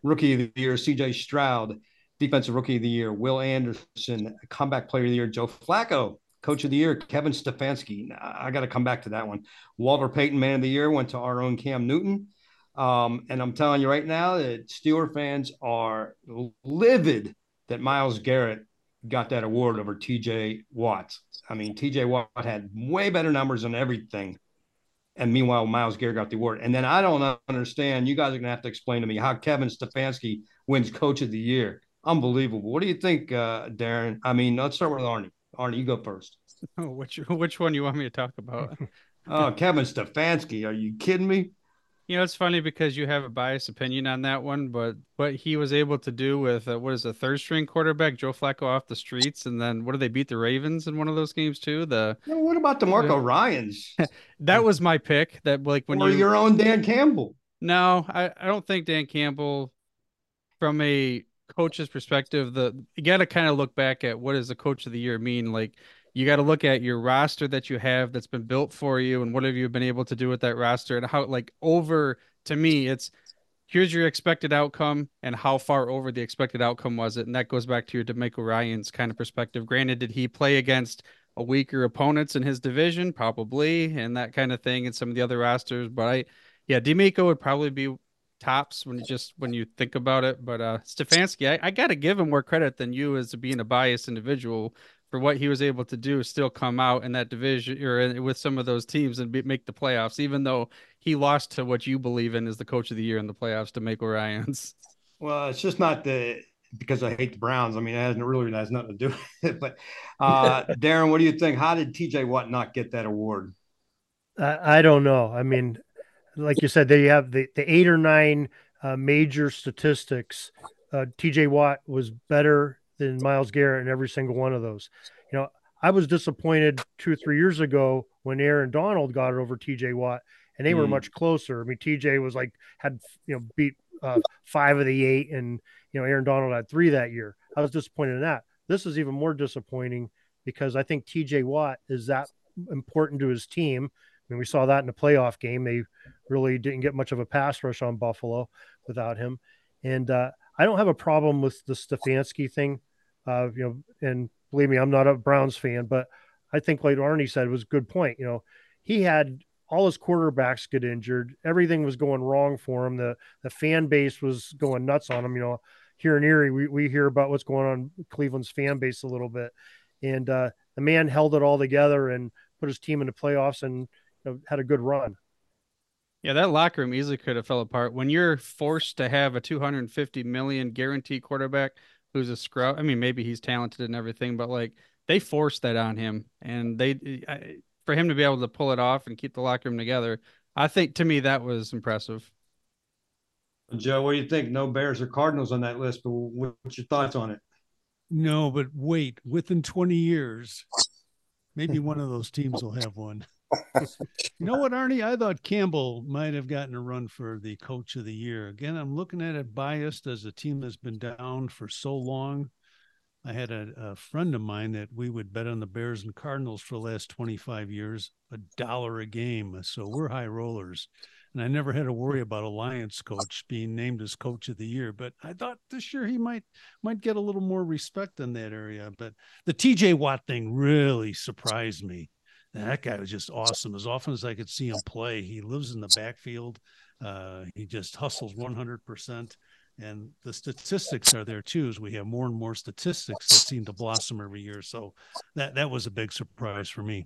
Rookie of the Year, CJ Stroud, Defensive Rookie of the Year, Will Anderson, Comeback Player of the Year, Joe Flacco, Coach of the Year, Kevin Stefanski. I got to come back to that one. Walter Payton, Man of the Year, went to our own Cam Newton. Um, and I'm telling you right now that Steeler fans are livid that Myles Garrett got that award over TJ Watt. I mean, TJ Watt had way better numbers on everything. And meanwhile, Myles Garrett got the award. And then I don't understand. You guys are going to have to explain to me how Kevin Stefanski wins Coach of the Year. Unbelievable. What do you think, uh, Darin? I mean, let's start with Arnie. Arnie, you go first. Oh, which which one you want me to talk about? oh, Kevin Stefanski. Are you kidding me? You know, it's funny because you have a biased opinion on that one, but what he was able to do with uh, what is a third string quarterback, Joe Flacco off the streets, and then what did they beat the Ravens in one of those games too? The what about DeMarco uh, Ryans? that was my pick. That like when or you your own Dan Campbell. No, I, I don't think Dan Campbell, from a coach's perspective, the you got to kind of look back at what does the coach of the year mean? Like you got to look at your roster that you have that's been built for you and what have you been able to do with that roster and how like over to me it's here's your expected outcome and how far over the expected outcome was it? And that goes back to your DeMeco Ryans kind of perspective. Granted did he play against a weaker opponents in his division? Probably and that kind of thing and some of the other rosters but I yeah DeMeco would probably be tops when you just when you think about it. But uh Stefanski, I, I got to give him more credit than you as being a biased individual for what he was able to do, still come out in that division or with some of those teams and be, make the playoffs, even though he lost to what you believe in as the coach of the year in the playoffs to DeMeco Ryans. Well, it's just not the because I hate the Browns. I mean, it hasn't really has nothing to do with it. But uh, Darin, what do you think? How did TJ Watt not get that award? I, I don't know. I mean, like you said, they have the, the eight or nine uh, major statistics. Uh, TJ Watt was better than Myles Garrett in every single one of those. You know, I was disappointed two or three years ago when Aaron Donald got it over TJ Watt, and they mm. were much closer. I mean, TJ was like had you know beat uh, five of the eight, and you know Aaron Donald had three that year. I was disappointed in that. This is even more disappointing because I think TJ Watt is that important to his team. I mean, we saw that in the playoff game. They really didn't get much of a pass rush on Buffalo without him. And uh, I don't have a problem with the Stefanski thing. Uh, you know, and believe me, I'm not a Browns fan, but I think like Arnie said was a good point. You know, he had all his quarterbacks get injured. Everything was going wrong for him. The the fan base was going nuts on him. You know, here in Erie, we, we hear about what's going on Cleveland's fan base a little bit. And uh, the man held it all together and put his team in the playoffs and had a good run. Yeah, that locker room easily could have fell apart when you're forced to have a 250 million guarantee quarterback who's a scrub. I mean, maybe he's talented and everything, but like they forced that on him, and they I, for him to be able to pull it off and keep the locker room together, I think to me that was impressive. Joe, what do you think? No Bears or Cardinals on that list, but what's your thoughts on it? No, but wait, within 20 years, maybe one of those teams will have one you know what, Arnie? I thought Campbell might have gotten a run for the coach of the year. Again, I'm looking at it biased as a team that's been down for so long. I had a, a, friend of mine that we would bet on the Bears and Cardinals for the last 25 years, a dollar a game. So we're high rollers. And I never had to worry about a Lions coach being named as coach of the year. But I thought this year he might might get a little more respect in that area. But the TJ Watt thing really surprised me that guy was just awesome. As often as I could see him play, he lives in the backfield. Uh, he just hustles 100%. And the statistics are there too, as we have more and more statistics that seem to blossom every year. So that that was a big surprise for me.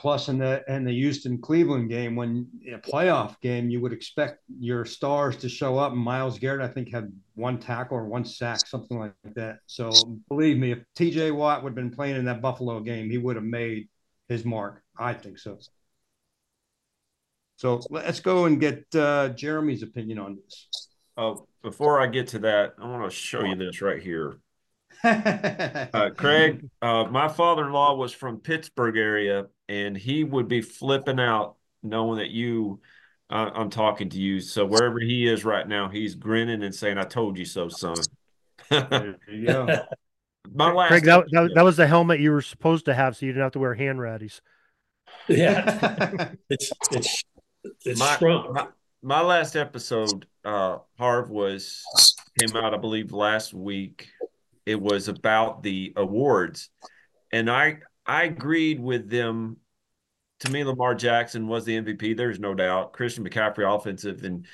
Plus, in the in the Houston Cleveland game, when a playoff game, you would expect your stars to show up. Myles Garrett, I think, had one tackle or one sack, something like that. So believe me, if T.J. Watt would have been playing in that Buffalo game, he would have made his mark. I think so. So let's go and get uh, Jeremy's opinion on this. Oh, before I get to that, I want to show you this right here. uh, Craig, uh, my father-in-law was from Pittsburgh area, and he would be flipping out knowing that you, uh, I'm talking to you. So wherever he is right now, he's grinning and saying, "I told you so, son." there you go. My last Craig, that, that, that, was the helmet you were supposed to have, so you didn't have to wear hand ratties. Yeah, it's it's it's my. My, my last episode, uh, Harv was came out, I believe, last week. It was about the awards, and I I agreed with them. To me, Lamar Jackson was the MVP. There's no doubt. Christian McCaffrey, offensive, and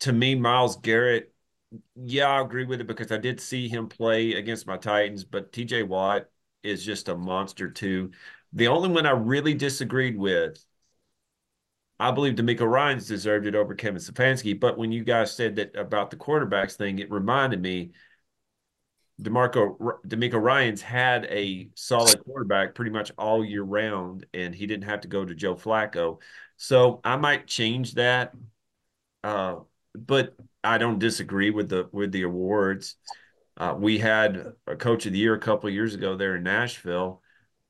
to me, Myles Garrett yeah, I agree with it because I did see him play against my Titans, but TJ Watt is just a monster too. The only one I really disagreed with, I believe DeMeco Ryans deserved it over Kevin Stefanski. But when you guys said that about the quarterbacks thing, it reminded me DeMarco DeMeco Ryans had a solid quarterback pretty much all year round, and he didn't have to go to Joe Flacco. So I might change that. Uh, but I don't disagree with the with the awards. Uh, we had a coach of the year a couple years ago there in Nashville,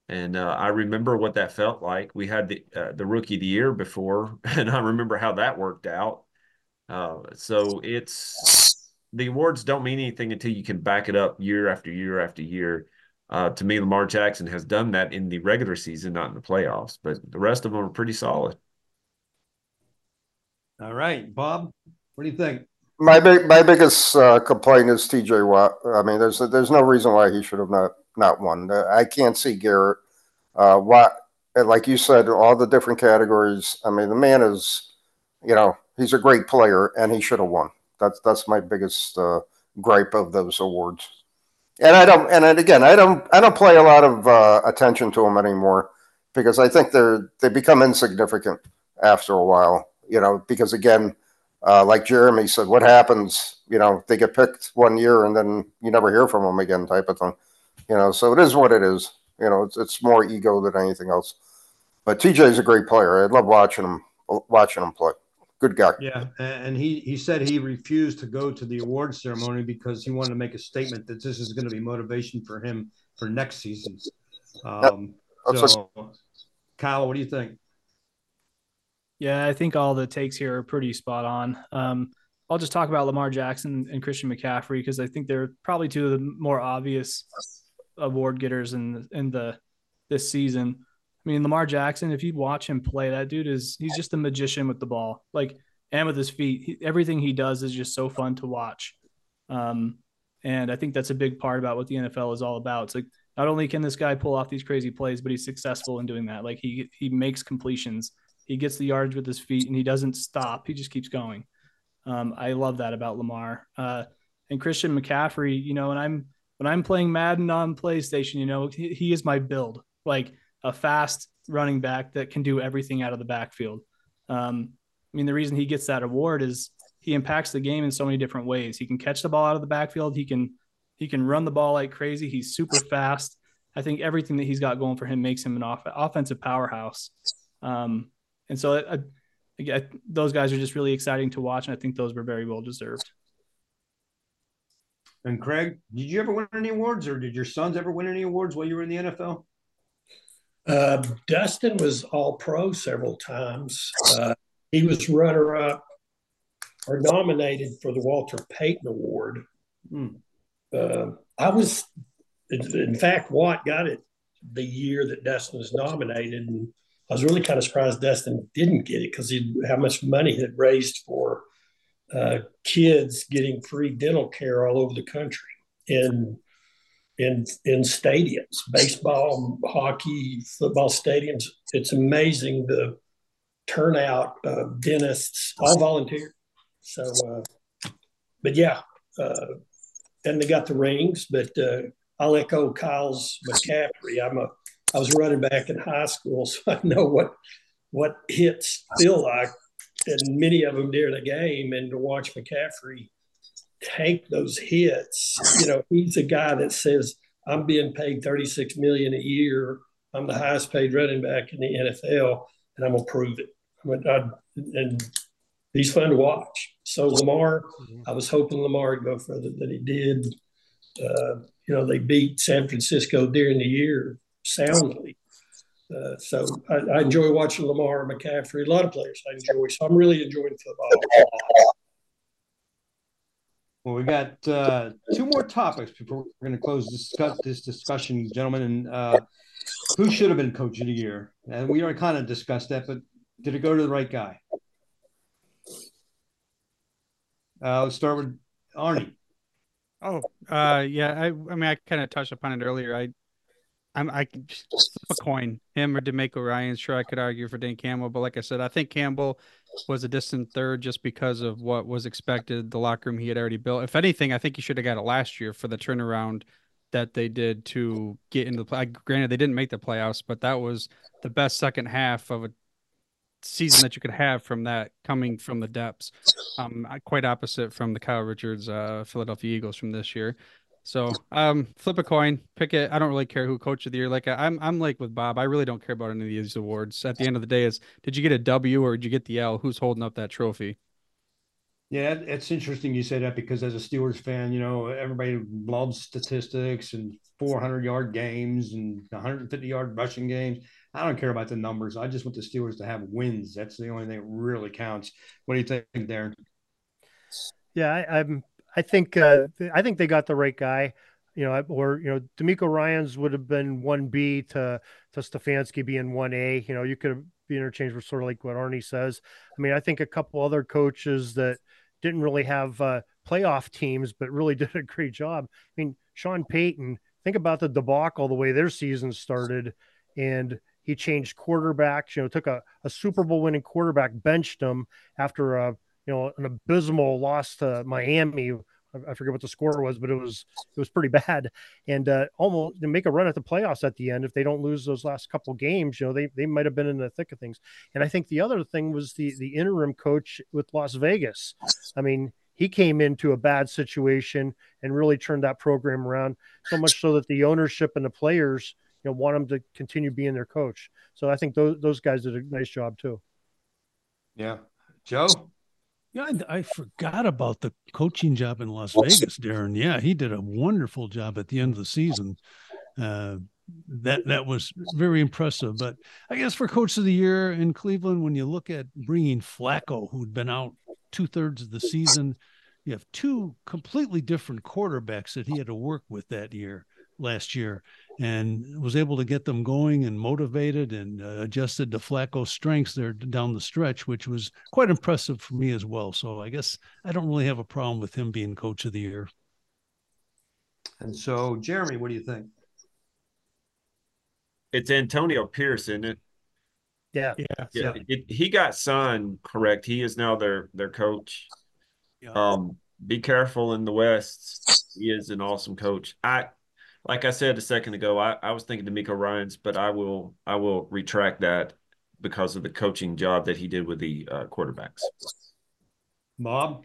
and uh, I remember what that felt like. We had the uh, the rookie of the year before, and I remember how that worked out. Uh, so it's the awards don't mean anything until you can back it up year after year after year. Uh, to me, Lamar Jackson has done that in the regular season, not in the playoffs, but the rest of them are pretty solid. All right, Bob. What do you think? My big, my biggest uh, complaint is T.J. Watt. I mean, there's there's no reason why he should have not not won. I can't see Garrett. Uh, Watt, like you said, all the different categories. I mean, the man is, you know, he's a great player, and he should have won. That's that's my biggest uh, gripe of those awards. and I don't, and again, I don't, I don't play a lot of uh, attention to them anymore because I think they're they become insignificant after a while. You know, because again, uh, like Jeremy said, what happens? You know, they get picked one year and then you never hear from them again, type of thing. You know, so it is what it is. You know, it's it's more ego than anything else. But TJ is a great player. I love watching him watching him play. Good guy. Yeah, and he he said he refused to go to the award ceremony because he wanted to make a statement that this is going to be motivation for him for next season. Um, yep. So, Kyle, what do you think? Yeah, I think all the takes here are pretty spot on. Um, I'll just talk about Lamar Jackson and Christian McCaffrey because I think they're probably two of the more obvious award getters in in the this season. I mean, Lamar Jackson, if you watch him play, that dude is he's just a magician with the ball, like and with his feet. He, everything he does is just so fun to watch. Um, and I think that's a big part about what the NFL is all about. It's like not only can this guy pull off these crazy plays, but he's successful in doing that. Like he he makes completions he gets the yards with his feet and he doesn't stop. He just keeps going. Um, I love that about Lamar. Uh, and Christian McCaffrey, you know, and I'm when I'm playing Madden on PlayStation, you know, he, he is my build, like a fast running back that can do everything out of the backfield. Um, I mean, the reason he gets that award is he impacts the game in so many different ways. He can catch the ball out of the backfield. He can he can run the ball like crazy. He's super fast. I think everything that he's got going for him makes him an off- offensive powerhouse. Um, and so I, I, those guys are just really exciting to watch, and I think those were very well deserved. And Craig, did you ever win any awards, or did your sons ever win any awards while you were in the NFL? Uh, Dustin was All Pro several times. Uh, he was runner up or nominated for the Walter Payton Award. Hmm. Uh, I was, in fact, Watt got it the year that Dustin was nominated, and I was really kind of surprised Dustin didn't get it because how much money he had raised for uh, kids getting free dental care all over the country in in in stadiums, baseball, hockey, football stadiums. It's amazing the turnout of dentists, all volunteer. So, uh, but yeah, uh, and they got the rings. But uh, I'll echo Kyle's McCaffrey. I'm a I was running back in high school, so I know what what hits feel like, and many of them during the game. And to watch McCaffrey take those hits, you know, he's a guy that says, "I'm being paid 36 million a year. I'm the highest paid running back in the NFL, and I'm gonna prove it." I, and he's fun to watch. So Lamar, I was hoping Lamar would go further than he did. Uh, you know, they beat San Francisco during the year soundly. Uh, so I, I, enjoy watching Lamar McCaffrey. A lot of players I enjoy. So I'm really enjoying football. Well, we got uh, two more topics before we're going to close discuss, this discussion, gentlemen. And uh, who should have been coach of the year? And we already kind of discussed that, but did it go to the right guy? Uh, let's start with Arnie. Oh, uh, yeah. I, I mean, I kind of touched upon it earlier. I I'm I flip a coin, him or DeMeco Ryan. Sure, I could argue for Dan Campbell, but like I said, I think Campbell was a distant third just because of what was expected, the locker room he had already built. If anything, I think he should have got it last year for the turnaround that they did to get into the play. Granted, they didn't make the playoffs, but that was the best second half of a season that you could have from that coming from the depths. Um, quite opposite from the Kyle Richards uh, Philadelphia Eagles from this year. So um, flip a coin, pick it. I don't really care who coach of the year. Like I'm, I'm like with Bob. I really don't care about any of these awards. At the end of the day, is did you get a W or did you get the L? Who's holding up that trophy? Yeah, it's interesting you say that because as a Steelers fan, you know everybody loves statistics and 400 yard games and 150 yard rushing games. I don't care about the numbers. I just want the Steelers to have wins. That's the only thing that really counts. What do you think, Darin? Yeah, I, I'm I think uh, I think they got the right guy. You know, or you know, DeMeco Ryan's would have been one B to to Stefanski being one A. You know, you could be interchanged for sort of like what Arnie says. I mean, I think a couple other coaches that didn't really have uh, playoff teams, but really did a great job. I mean, Sean Payton. Think about the debacle the way their season started, and he changed quarterbacks. You know, took a, a Super Bowl winning quarterback, benched him after a you know, an abysmal loss to Miami I forget what the score was, but it was it was pretty bad. And uh, almost make a run at the playoffs at the end, if they don't lose those last couple games, you know, they they might have been in the thick of things. And I think the other thing was the the interim coach with Las Vegas. I mean, he came into a bad situation and really turned that program around so much so that the ownership and the players, you know, want him to continue being their coach. So I think those those guys did a nice job too. Yeah, Joe. Yeah, I, I, forgot about the coaching job in Las Vegas, Darin. Yeah, he did a wonderful job at the end of the season. Uh, that that was very impressive. But I guess for coach of the year in Cleveland, when you look at bringing Flacco, who'd been out two thirds of the season, you have two completely different quarterbacks that he had to work with that year last year and was able to get them going and motivated and uh, adjusted to Flacco's strengths there down the stretch, which was quite impressive for me as well. So I guess I don't really have a problem with him being coach of the year. And so, Jeremy, what do you think? It's Antonio Pierce, isn't it? Yeah, yeah. yeah. It, he got signed correct. He is now their their coach. Yeah. Um, be careful in the West. He is an awesome coach. I like I said a second ago, I, I was thinking DeMeco Ryans, but I will I will retract that because of the coaching job that he did with the uh, quarterbacks. Bob,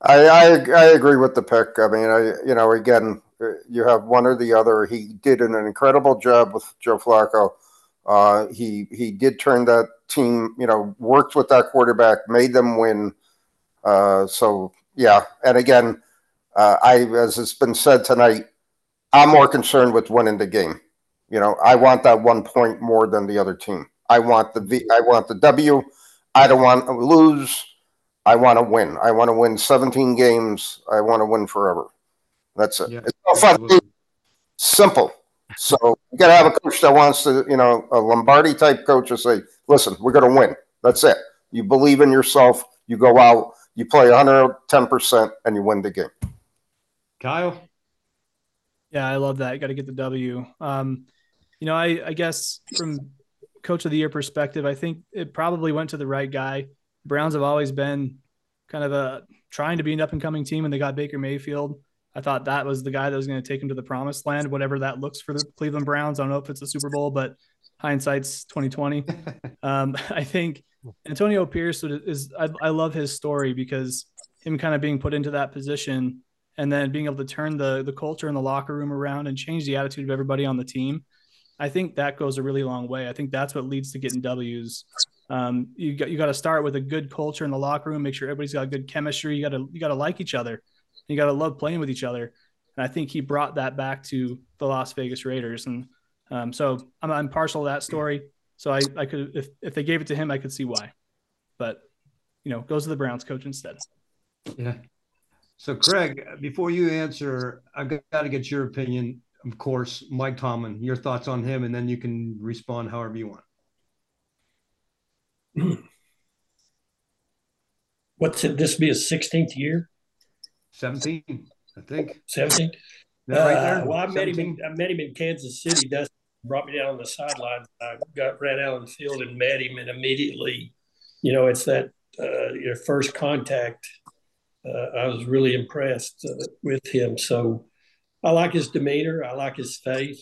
I, I I agree with the pick. I mean, I you know again, you have one or the other. He did an incredible job with Joe Flacco. Uh, he he did turn that team, you know, worked with that quarterback, made them win. Uh, so yeah, and again, uh, I as it's been said tonight, I'm more concerned with winning the game. You know, I want that one point more than the other team. I want the V. I want the W. I don't want to lose. I want to win. I want to win 17 games. I want to win forever. That's it. Yeah, it's no fun. Simple. So you got to have a coach that wants to, you know, a Lombardi type coach to say, "Listen, we're going to win." That's it. You believe in yourself. You go out. You play 110 percent, and you win the game. Kyle. Yeah, I love that. Got to get the W. Um, you know, I, I guess from coach of the year perspective, I think it probably went to the right guy. Browns have always been kind of a trying to be an up and coming team, and they got Baker Mayfield. I thought that was the guy that was going to take him to the promised land, whatever that looks for the Cleveland Browns. I don't know if it's a Super Bowl, but hindsight's 2020. um, I think Antonio Pierce is, I, I love his story because him kind of being put into that position and then being able to turn the the culture in the locker room around and change the attitude of everybody on the team. I think that goes a really long way. I think that's what leads to getting W's. Um, you got you got to start with a good culture in the locker room. Make sure everybody's got good chemistry. You got to you got to like each other. You got to love playing with each other. And I think he brought that back to the Las Vegas Raiders. And um, so I'm, I'm partial to that story. So I, I could if if they gave it to him, I could see why. But you know, goes to the Browns coach instead. Yeah. So, Craig, before you answer, I've got to get your opinion. Of course, Mike Tomlin, your thoughts on him, and then you can respond however you want. What's it? This be his 16th year? 17, I think. 17? Right uh, well, I met, him in, I met him in Kansas City. Dustin brought me down on the sidelines. I got ran out on the field and met him, and immediately, you know, it's that uh, your first contact I was really impressed uh, with him. So I like his demeanor. I like his faith,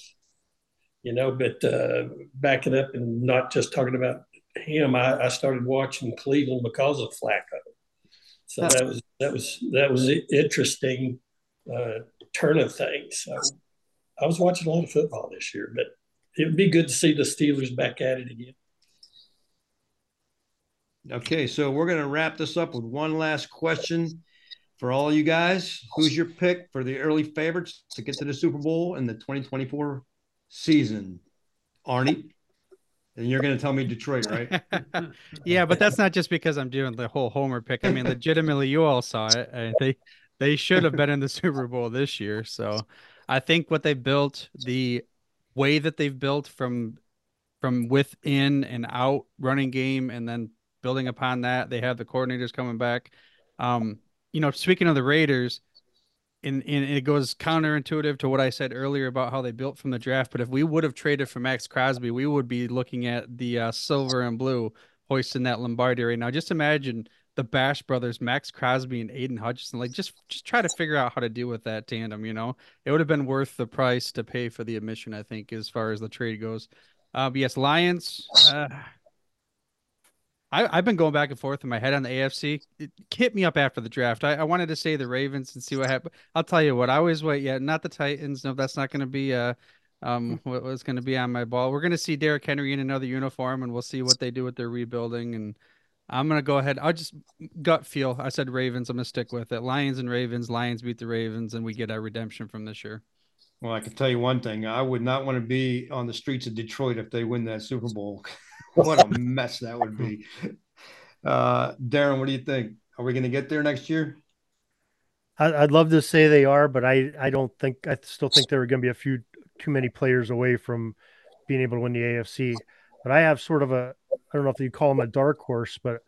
you know, but uh, backing up and not just talking about him, I, I, started watching Cleveland because of Flacco. So that was, that was, that was interesting uh, turn of things. So I was watching a lot of football this year, but it would be good to see the Steelers back at it again. Okay, so we're going to wrap this up with one last question for all you guys, who's your pick for the early favorites to get to the Super Bowl in the 2024 season? Arnie? And you're going to tell me Detroit, right? yeah, but that's not just because I'm doing the whole Homer pick. I mean, legitimately, you all saw it. And they they should have been in the Super Bowl this year. So I think what they built, the way that they've built from from within and out running game, and then building upon that, they have the coordinators coming back. Um, you know, speaking of the Raiders, and, and it goes counterintuitive to what I said earlier about how they built from the draft. But if we would have traded for Maxx Crosby, we would be looking at the uh, silver and blue hoisting that Lombardi right now. Just imagine the Bash brothers, Maxx Crosby and Aidan Hutchinson. Like just just try to figure out how to deal with that tandem. You know, it would have been worth the price to pay for the admission. I think as far as the trade goes. Uh, yes, Lions. Uh, I, have been going back and forth in my head on the AFC. It hit me up after the draft. I, I, wanted to say the Ravens and see what happened. I'll tell you what. I always wait. Yeah, not the Titans. No, that's not going to be uh um what was going to be on my ball. We're going to see Derrick Henry in another uniform, and we'll see what they do with their rebuilding. And I'm going to go ahead. I'll just gut feel. I said Ravens. I'm going to stick with it. Lions and Ravens. Lions beat the Ravens, and we get our redemption from this year. Well, I can tell you one thing. I would not want to be on the streets of Detroit if they win that Super Bowl. what a mess that would be. Uh, Darin, what do you think? Are we going to get there next year? I'd love to say they are, but I, I don't think I still think there are going to be a few too many players away from being able to win the AFC. But I have sort of a I don't know if you call them a dark horse, but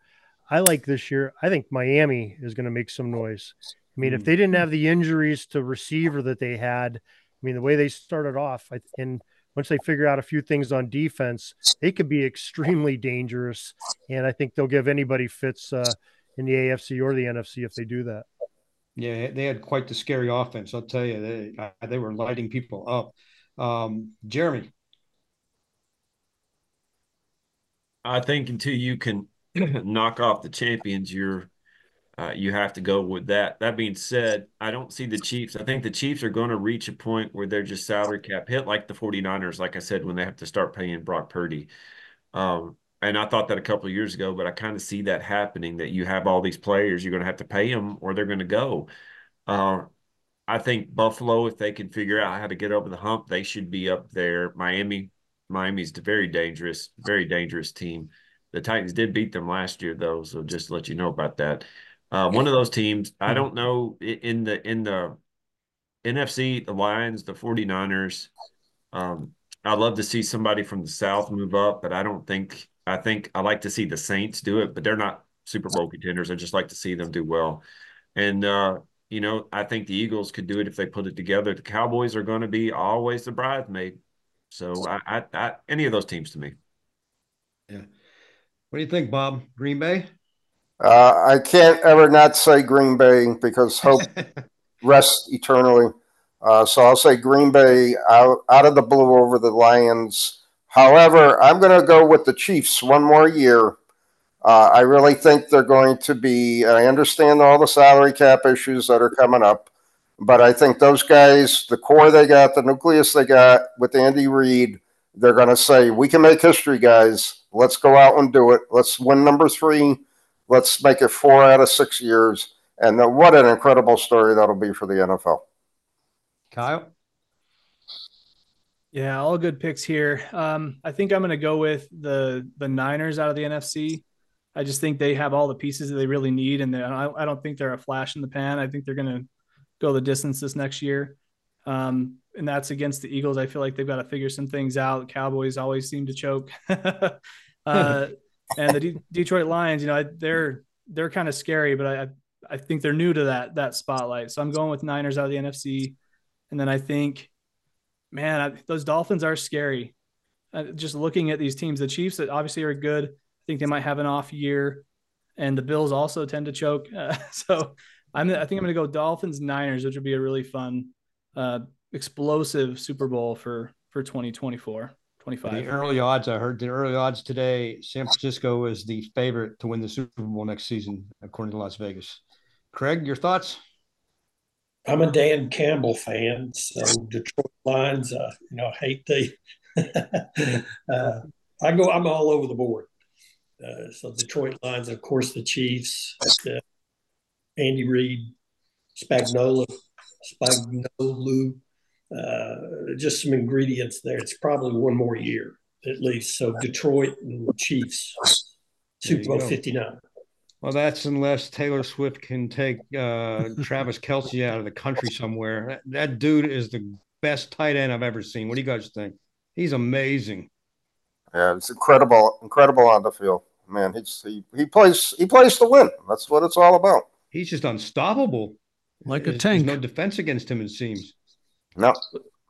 I like this year. I think Miami is going to make some noise. I mean, if they didn't have the injuries to receiver that they had, I mean, the way they started off, I, and once they figure out a few things on defense, they could be extremely dangerous. And I think they'll give anybody fits uh, in the AFC or the NFC if they do that. Yeah, they had quite the scary offense. I'll tell you, they uh, they were lighting people up. Um, Jeremy, I think until you can knock off the champions, you're uh, you have to go with that. That being said, I don't see the Chiefs. I think the Chiefs are going to reach a point where they're just salary cap hit like the 49ers, like I said, when they have to start paying Brock Purdy. Um, and I thought that a couple of years ago, but I kind of see that happening that you have all these players, you're going to have to pay them or they're going to go. Uh, I think Buffalo, if they can figure out how to get over the hump, they should be up there. Miami, Miami's a very dangerous, very dangerous team. The Titans did beat them last year, though, so just to let you know about that. Uh, one of those teams, I hmm. don't know in the in the NFC, the Lions, the 49ers. Um, I'd love to see somebody from the South move up, but I don't think I think I like to see the Saints do it, but they're not Super Bowl contenders. I just like to see them do well. And uh, you know, I think the Eagles could do it if they put it together. The Cowboys are going to be always the bridesmaid. So I, I, I any of those teams to me. Yeah. What do you think, Bob? Green Bay? Uh, I can't ever not say Green Bay because hope rests eternally. Uh, so I'll say Green Bay out, out of the blue over the Lions. However, I'm going to go with the Chiefs one more year. Uh, I really think they're going to be. I understand all the salary cap issues that are coming up, but I think those guys, the core they got, the nucleus they got with Andy Reid, they're going to say, "We can make history, guys. Let's go out and do it. Let's win number three Let's make it four out of six years. And what an incredible story that'll be for the NFL. Kyle? Yeah, all good picks here. Um, I think I'm going to go with the the Niners out of the NFC. I just think they have all the pieces that they really need, and I, I don't think they're a flash in the pan. I think they're going to go the distance this next year, um, and that's against the Eagles. I feel like they've got to figure some things out. Cowboys always seem to choke. uh, and the D- Detroit Lions, you know, they're they're kind of scary, but I I think they're new to that that spotlight. So I'm going with Niners out of the NFC, and then I think, man, I, those Dolphins are scary. Uh, just looking at these teams, the Chiefs that obviously are good. I think they might have an off year, and the Bills also tend to choke. Uh, so I'm I think I'm going to go Dolphins Niners, which would be a really fun, uh, explosive Super Bowl for for 2024. 25. The early odds, I heard the early odds today, San Francisco is the favorite to win the Super Bowl next season, according to Las Vegas. Craig, your thoughts? I'm a Dan Campbell fan, so Detroit Lions, uh, you know, hate the. uh, I go. I'm all over the board. Uh, so Detroit Lions, of course, the Chiefs, uh, Andy Reid, Spagnuolo, Spagnuolo, uh, just some ingredients there. It's probably one more year at least. So Detroit and Chiefs, Super Bowl 59. Well, that's unless Taylor Swift can take uh, Travis Kelce out of the country somewhere. That, that, dude is the best tight end I've ever seen. What do you guys think? He's amazing. Yeah, it's incredible, incredible on the field. Man, he's he, he plays he plays to win. That's what it's all about. He's just unstoppable. Like a tank. There's no defense against him, it seems. No.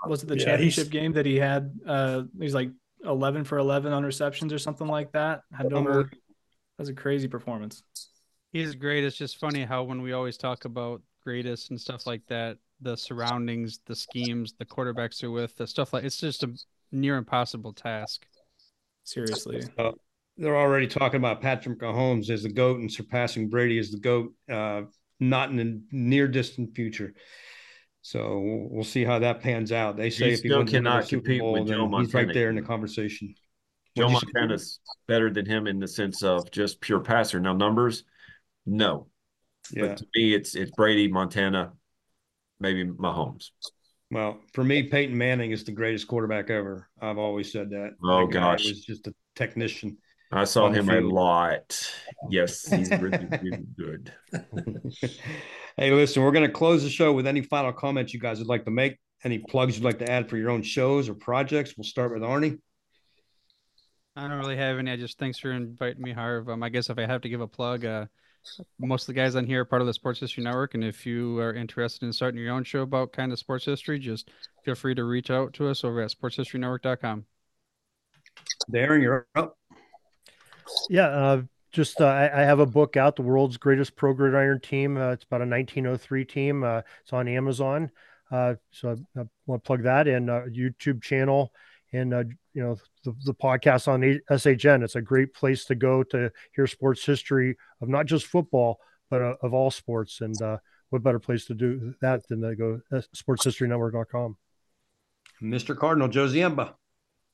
Was it the yeah, championship game that he had? Uh, he's like 11 for 11 on receptions or something like that. Had over. That was a crazy performance. He's great. It's just funny how when we always talk about greatest and stuff like that, the surroundings, the schemes, the quarterbacks are with, the stuff like it's just a near impossible task. Seriously. Uh, they're already talking about Patrick Mahomes as the GOAT and surpassing Brady as the GOAT, uh, not in the near distant future. So we'll, see how that pans out. They say He if he still cannot compete Bowl, with Joe he's right there in the conversation. Joe? Montana's better than him in the sense of just pure passer. Now numbers, no. Yeah. But to me, it's it's Brady, Montana, maybe Mahomes. Well, for me, Peyton Manning is the greatest quarterback ever. I've always said that. Oh, gosh. was just a technician. I saw On the him a lot. Yes, he's really, really good. hey, listen, we're going to close the show with any final comments you guys would like to make. Any plugs you'd like to add for your own shows or projects? We'll start with Arnie. I don't really have any. I just thanks for inviting me, Harv. Um, I guess if I have to give a plug, uh, most of the guys on here are part of the Sports History Network, and if you are interested in starting your own show about kind of sports history, just feel free to reach out to us over at sportshistorynetwork.com. Darin, you're up. Yeah, uh, just uh, I, I have a book out, "The World's Greatest Pro Gridiron Team." Uh, it's about a 1903 team. Uh, it's on Amazon, uh, so I, I want to plug that and uh, YouTube channel and you know the, the podcast on SHN. It's a great place to go to hear sports history of not just football but of all sports. And what better place to do that than to go sportshistorynetwork.com. Mr. Cardinal, Joe Ziemba.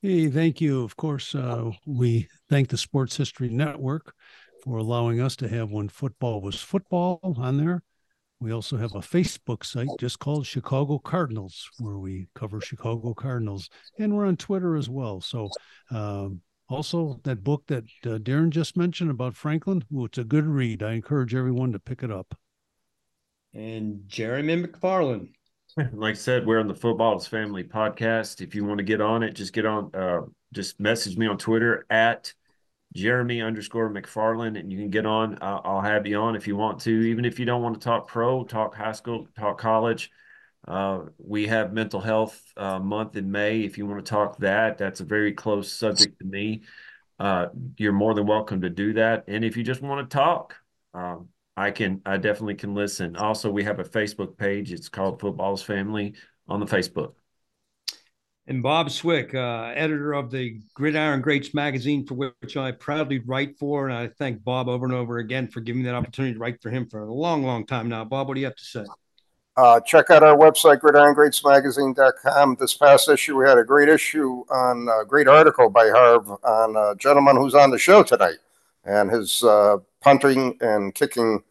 Hey, thank you. Of course, uh, we thank the Sports History Network for allowing us to have when football was football on there. We also have a Facebook site just called Chicago Cardinals, where we cover Chicago Cardinals, and we're on Twitter as well. So, um, also that book that uh, Darin just mentioned about Franklin, it's a good read. I encourage everyone to pick it up. And Jeremy McFarlin. Like I said, we're on the Footballs Family podcast. If you want to get on it, just get on. Uh, just message me on Twitter at Jeremy underscore McFarlin, and you can get on. I'll, I'll have you on if you want to. Even if you don't want to talk pro, talk high school, talk college. Uh, we have mental health uh, month in May. If you want to talk that, that's a very close subject to me. Uh, you're more than welcome to do that. And if you just want to talk, um, I can, I definitely can listen. Also, we have a Facebook page. It's called Footballs Family on the Facebook. And Bob Swick, uh, editor of the Gridiron Greats magazine, for which I proudly write for. And I thank Bob over and over again for giving me that opportunity to write for him for a long, long time now. Bob, what do you have to say? Uh, check out our website, gridirongreatsmagazine.com. This past issue, we had a great issue on a great article by Harv on a gentleman who's on the show tonight and his uh, punting and kicking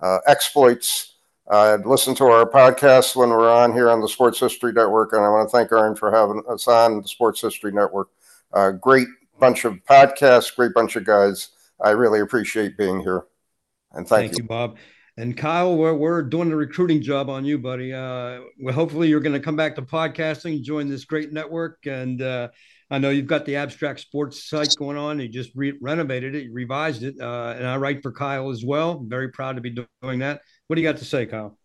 uh, exploits. Uh, listen to our podcast when we're on here on the Sports History Network, and I want to thank Aaron for having us on the Sports History Network. Uh, great bunch of podcasts, great bunch of guys. I really appreciate being here, and thank, you. Thank you, Bob. And Kyle, we're, we're doing the recruiting job on you, buddy. Uh, well, hopefully, you're going to come back to podcasting, join this great network. And uh, I know you've got the Abstract Sports site going on. You just re- renovated it, revised it. Uh, and I write for Kyle as well. Very proud to be doing that. What do you got to say, Kyle?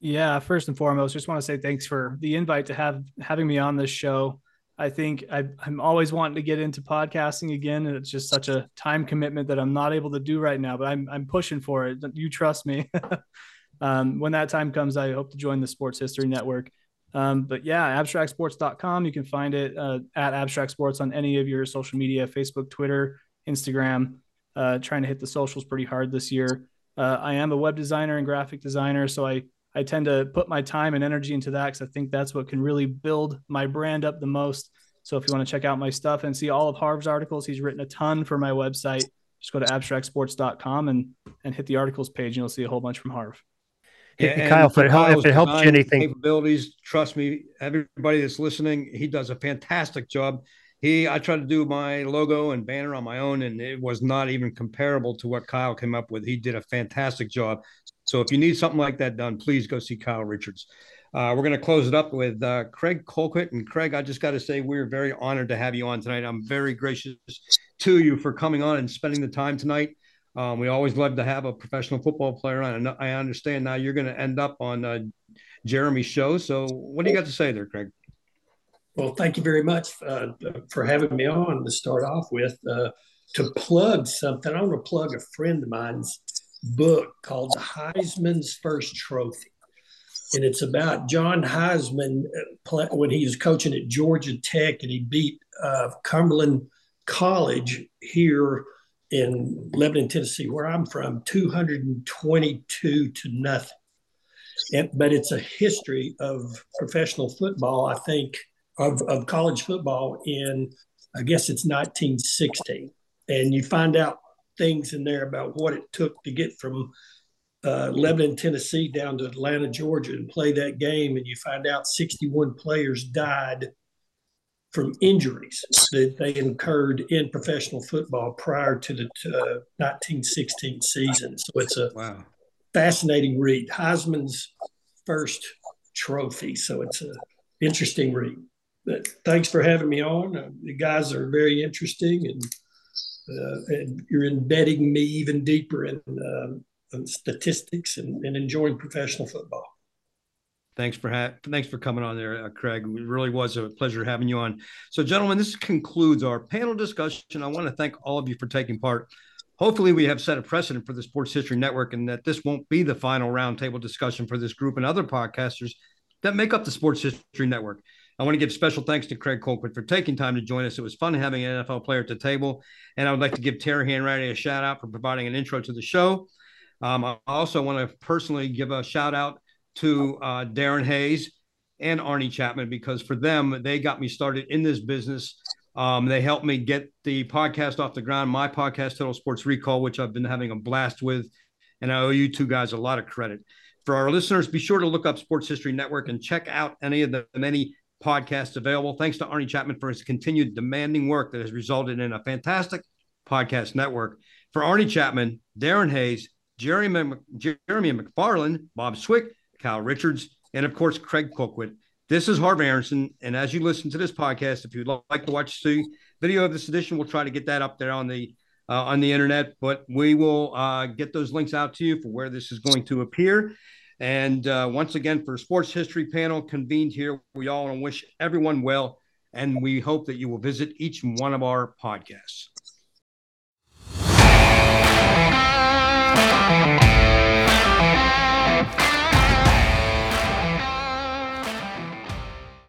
Yeah, first and foremost, just want to say thanks for the invite to have having me on this show. I think I, I'm always wanting to get into podcasting again, and it's just such a time commitment that I'm not able to do right now. But I'm I'm pushing for it. You trust me. um, when that time comes, I hope to join the Sports History Network. Um, but yeah, abstractsports.com. You can find it uh, at Abstract Sports on any of your social media: Facebook, Twitter, Instagram. Uh, trying to hit the socials pretty hard this year. Uh, I am a web designer and graphic designer, so I I tend to put my time and energy into that because I think that's what can really build my brand up the most. So if you want to check out my stuff and see all of Harv's articles, he's written a ton for my website. Just go to abstractsports.com and and hit the articles page, and you'll see a whole bunch from Harv. And Kyle, if it, hel- if it helps you anything, capabilities, trust me, everybody that's listening, he does a fantastic job. He, I tried to do my logo and banner on my own, and it was not even comparable to what Kyle came up with. He did a fantastic job. So if you need something like that done, please go see Kyle Richards. Uh, we're going to close it up with uh, Craig Colquitt. And Craig, I just got to say, we're very honored to have you on tonight. I'm very gracious to you for coming on and spending the time tonight. Um, we always love to have a professional football player on. And I understand now you're going to end up on uh, Jeremy's show. So what do you got to say there, Craig? Well, thank you very much uh, for having me on to start off with. Uh, to plug something, I want to plug a friend of mine's book called The Heisman's First Trophy. And it's about John Heisman uh, when he was coaching at Georgia Tech and he beat uh, Cumberland College here in Lebanon, Tennessee, where I'm from, 222 to nothing. And, but it's a history of professional football, I think, of, of college football in, I guess it's 1916. And you find out things in there about what it took to get from uh, Lebanon, Tennessee down to Atlanta, Georgia and play that game. And you find out 61 players died from injuries that they incurred in professional football prior to the uh, 1916 season. So it's a wow. fascinating read. Heisman's first trophy. So it's an interesting read. But thanks for having me on. Uh, the guys are very interesting and, uh, and you're embedding me even deeper in, uh, in statistics and, and enjoying professional football. Thanks for ha- thanks for coming on there, uh, Craig. It really was a pleasure having you on. So, gentlemen, this concludes our panel discussion. I want to thank all of you for taking part. Hopefully, we have set a precedent for the Sports History Network, and that this won't be the final roundtable discussion for this group and other podcasters that make up the Sports History Network. I want to give special thanks to Craig Colquitt for taking time to join us. It was fun having an NFL player at the table, and I would like to give Terry Hanratty a shout out for providing an intro to the show. Um, I also want to personally give a shout out to uh, Darin Hayes and Arnie Chapman because for them, they got me started in this business. Um, they helped me get the podcast off the ground, my podcast, Total Sports Recall, which I've been having a blast with. And I owe you two guys a lot of credit. For our listeners, be sure to look up Sports History Network and check out any of the many podcasts available. Thanks to Arnie Chapman for his continued demanding work that has resulted in a fantastic podcast network. For Arnie Chapman, Darin Hayes, Jeremy, Jeremy McFarlin, Bob Swick, Kyle Richards, and of course, Craig Colquitt. This is Harv Aronson. And as you listen to this podcast, if you'd like to watch the video of this edition, we'll try to get that up there on the uh, on the internet. But we will uh, get those links out to you for where this is going to appear. And uh, once again, for sports history panel convened here, we all want to wish everyone well, and we hope that you will visit each one of our podcasts.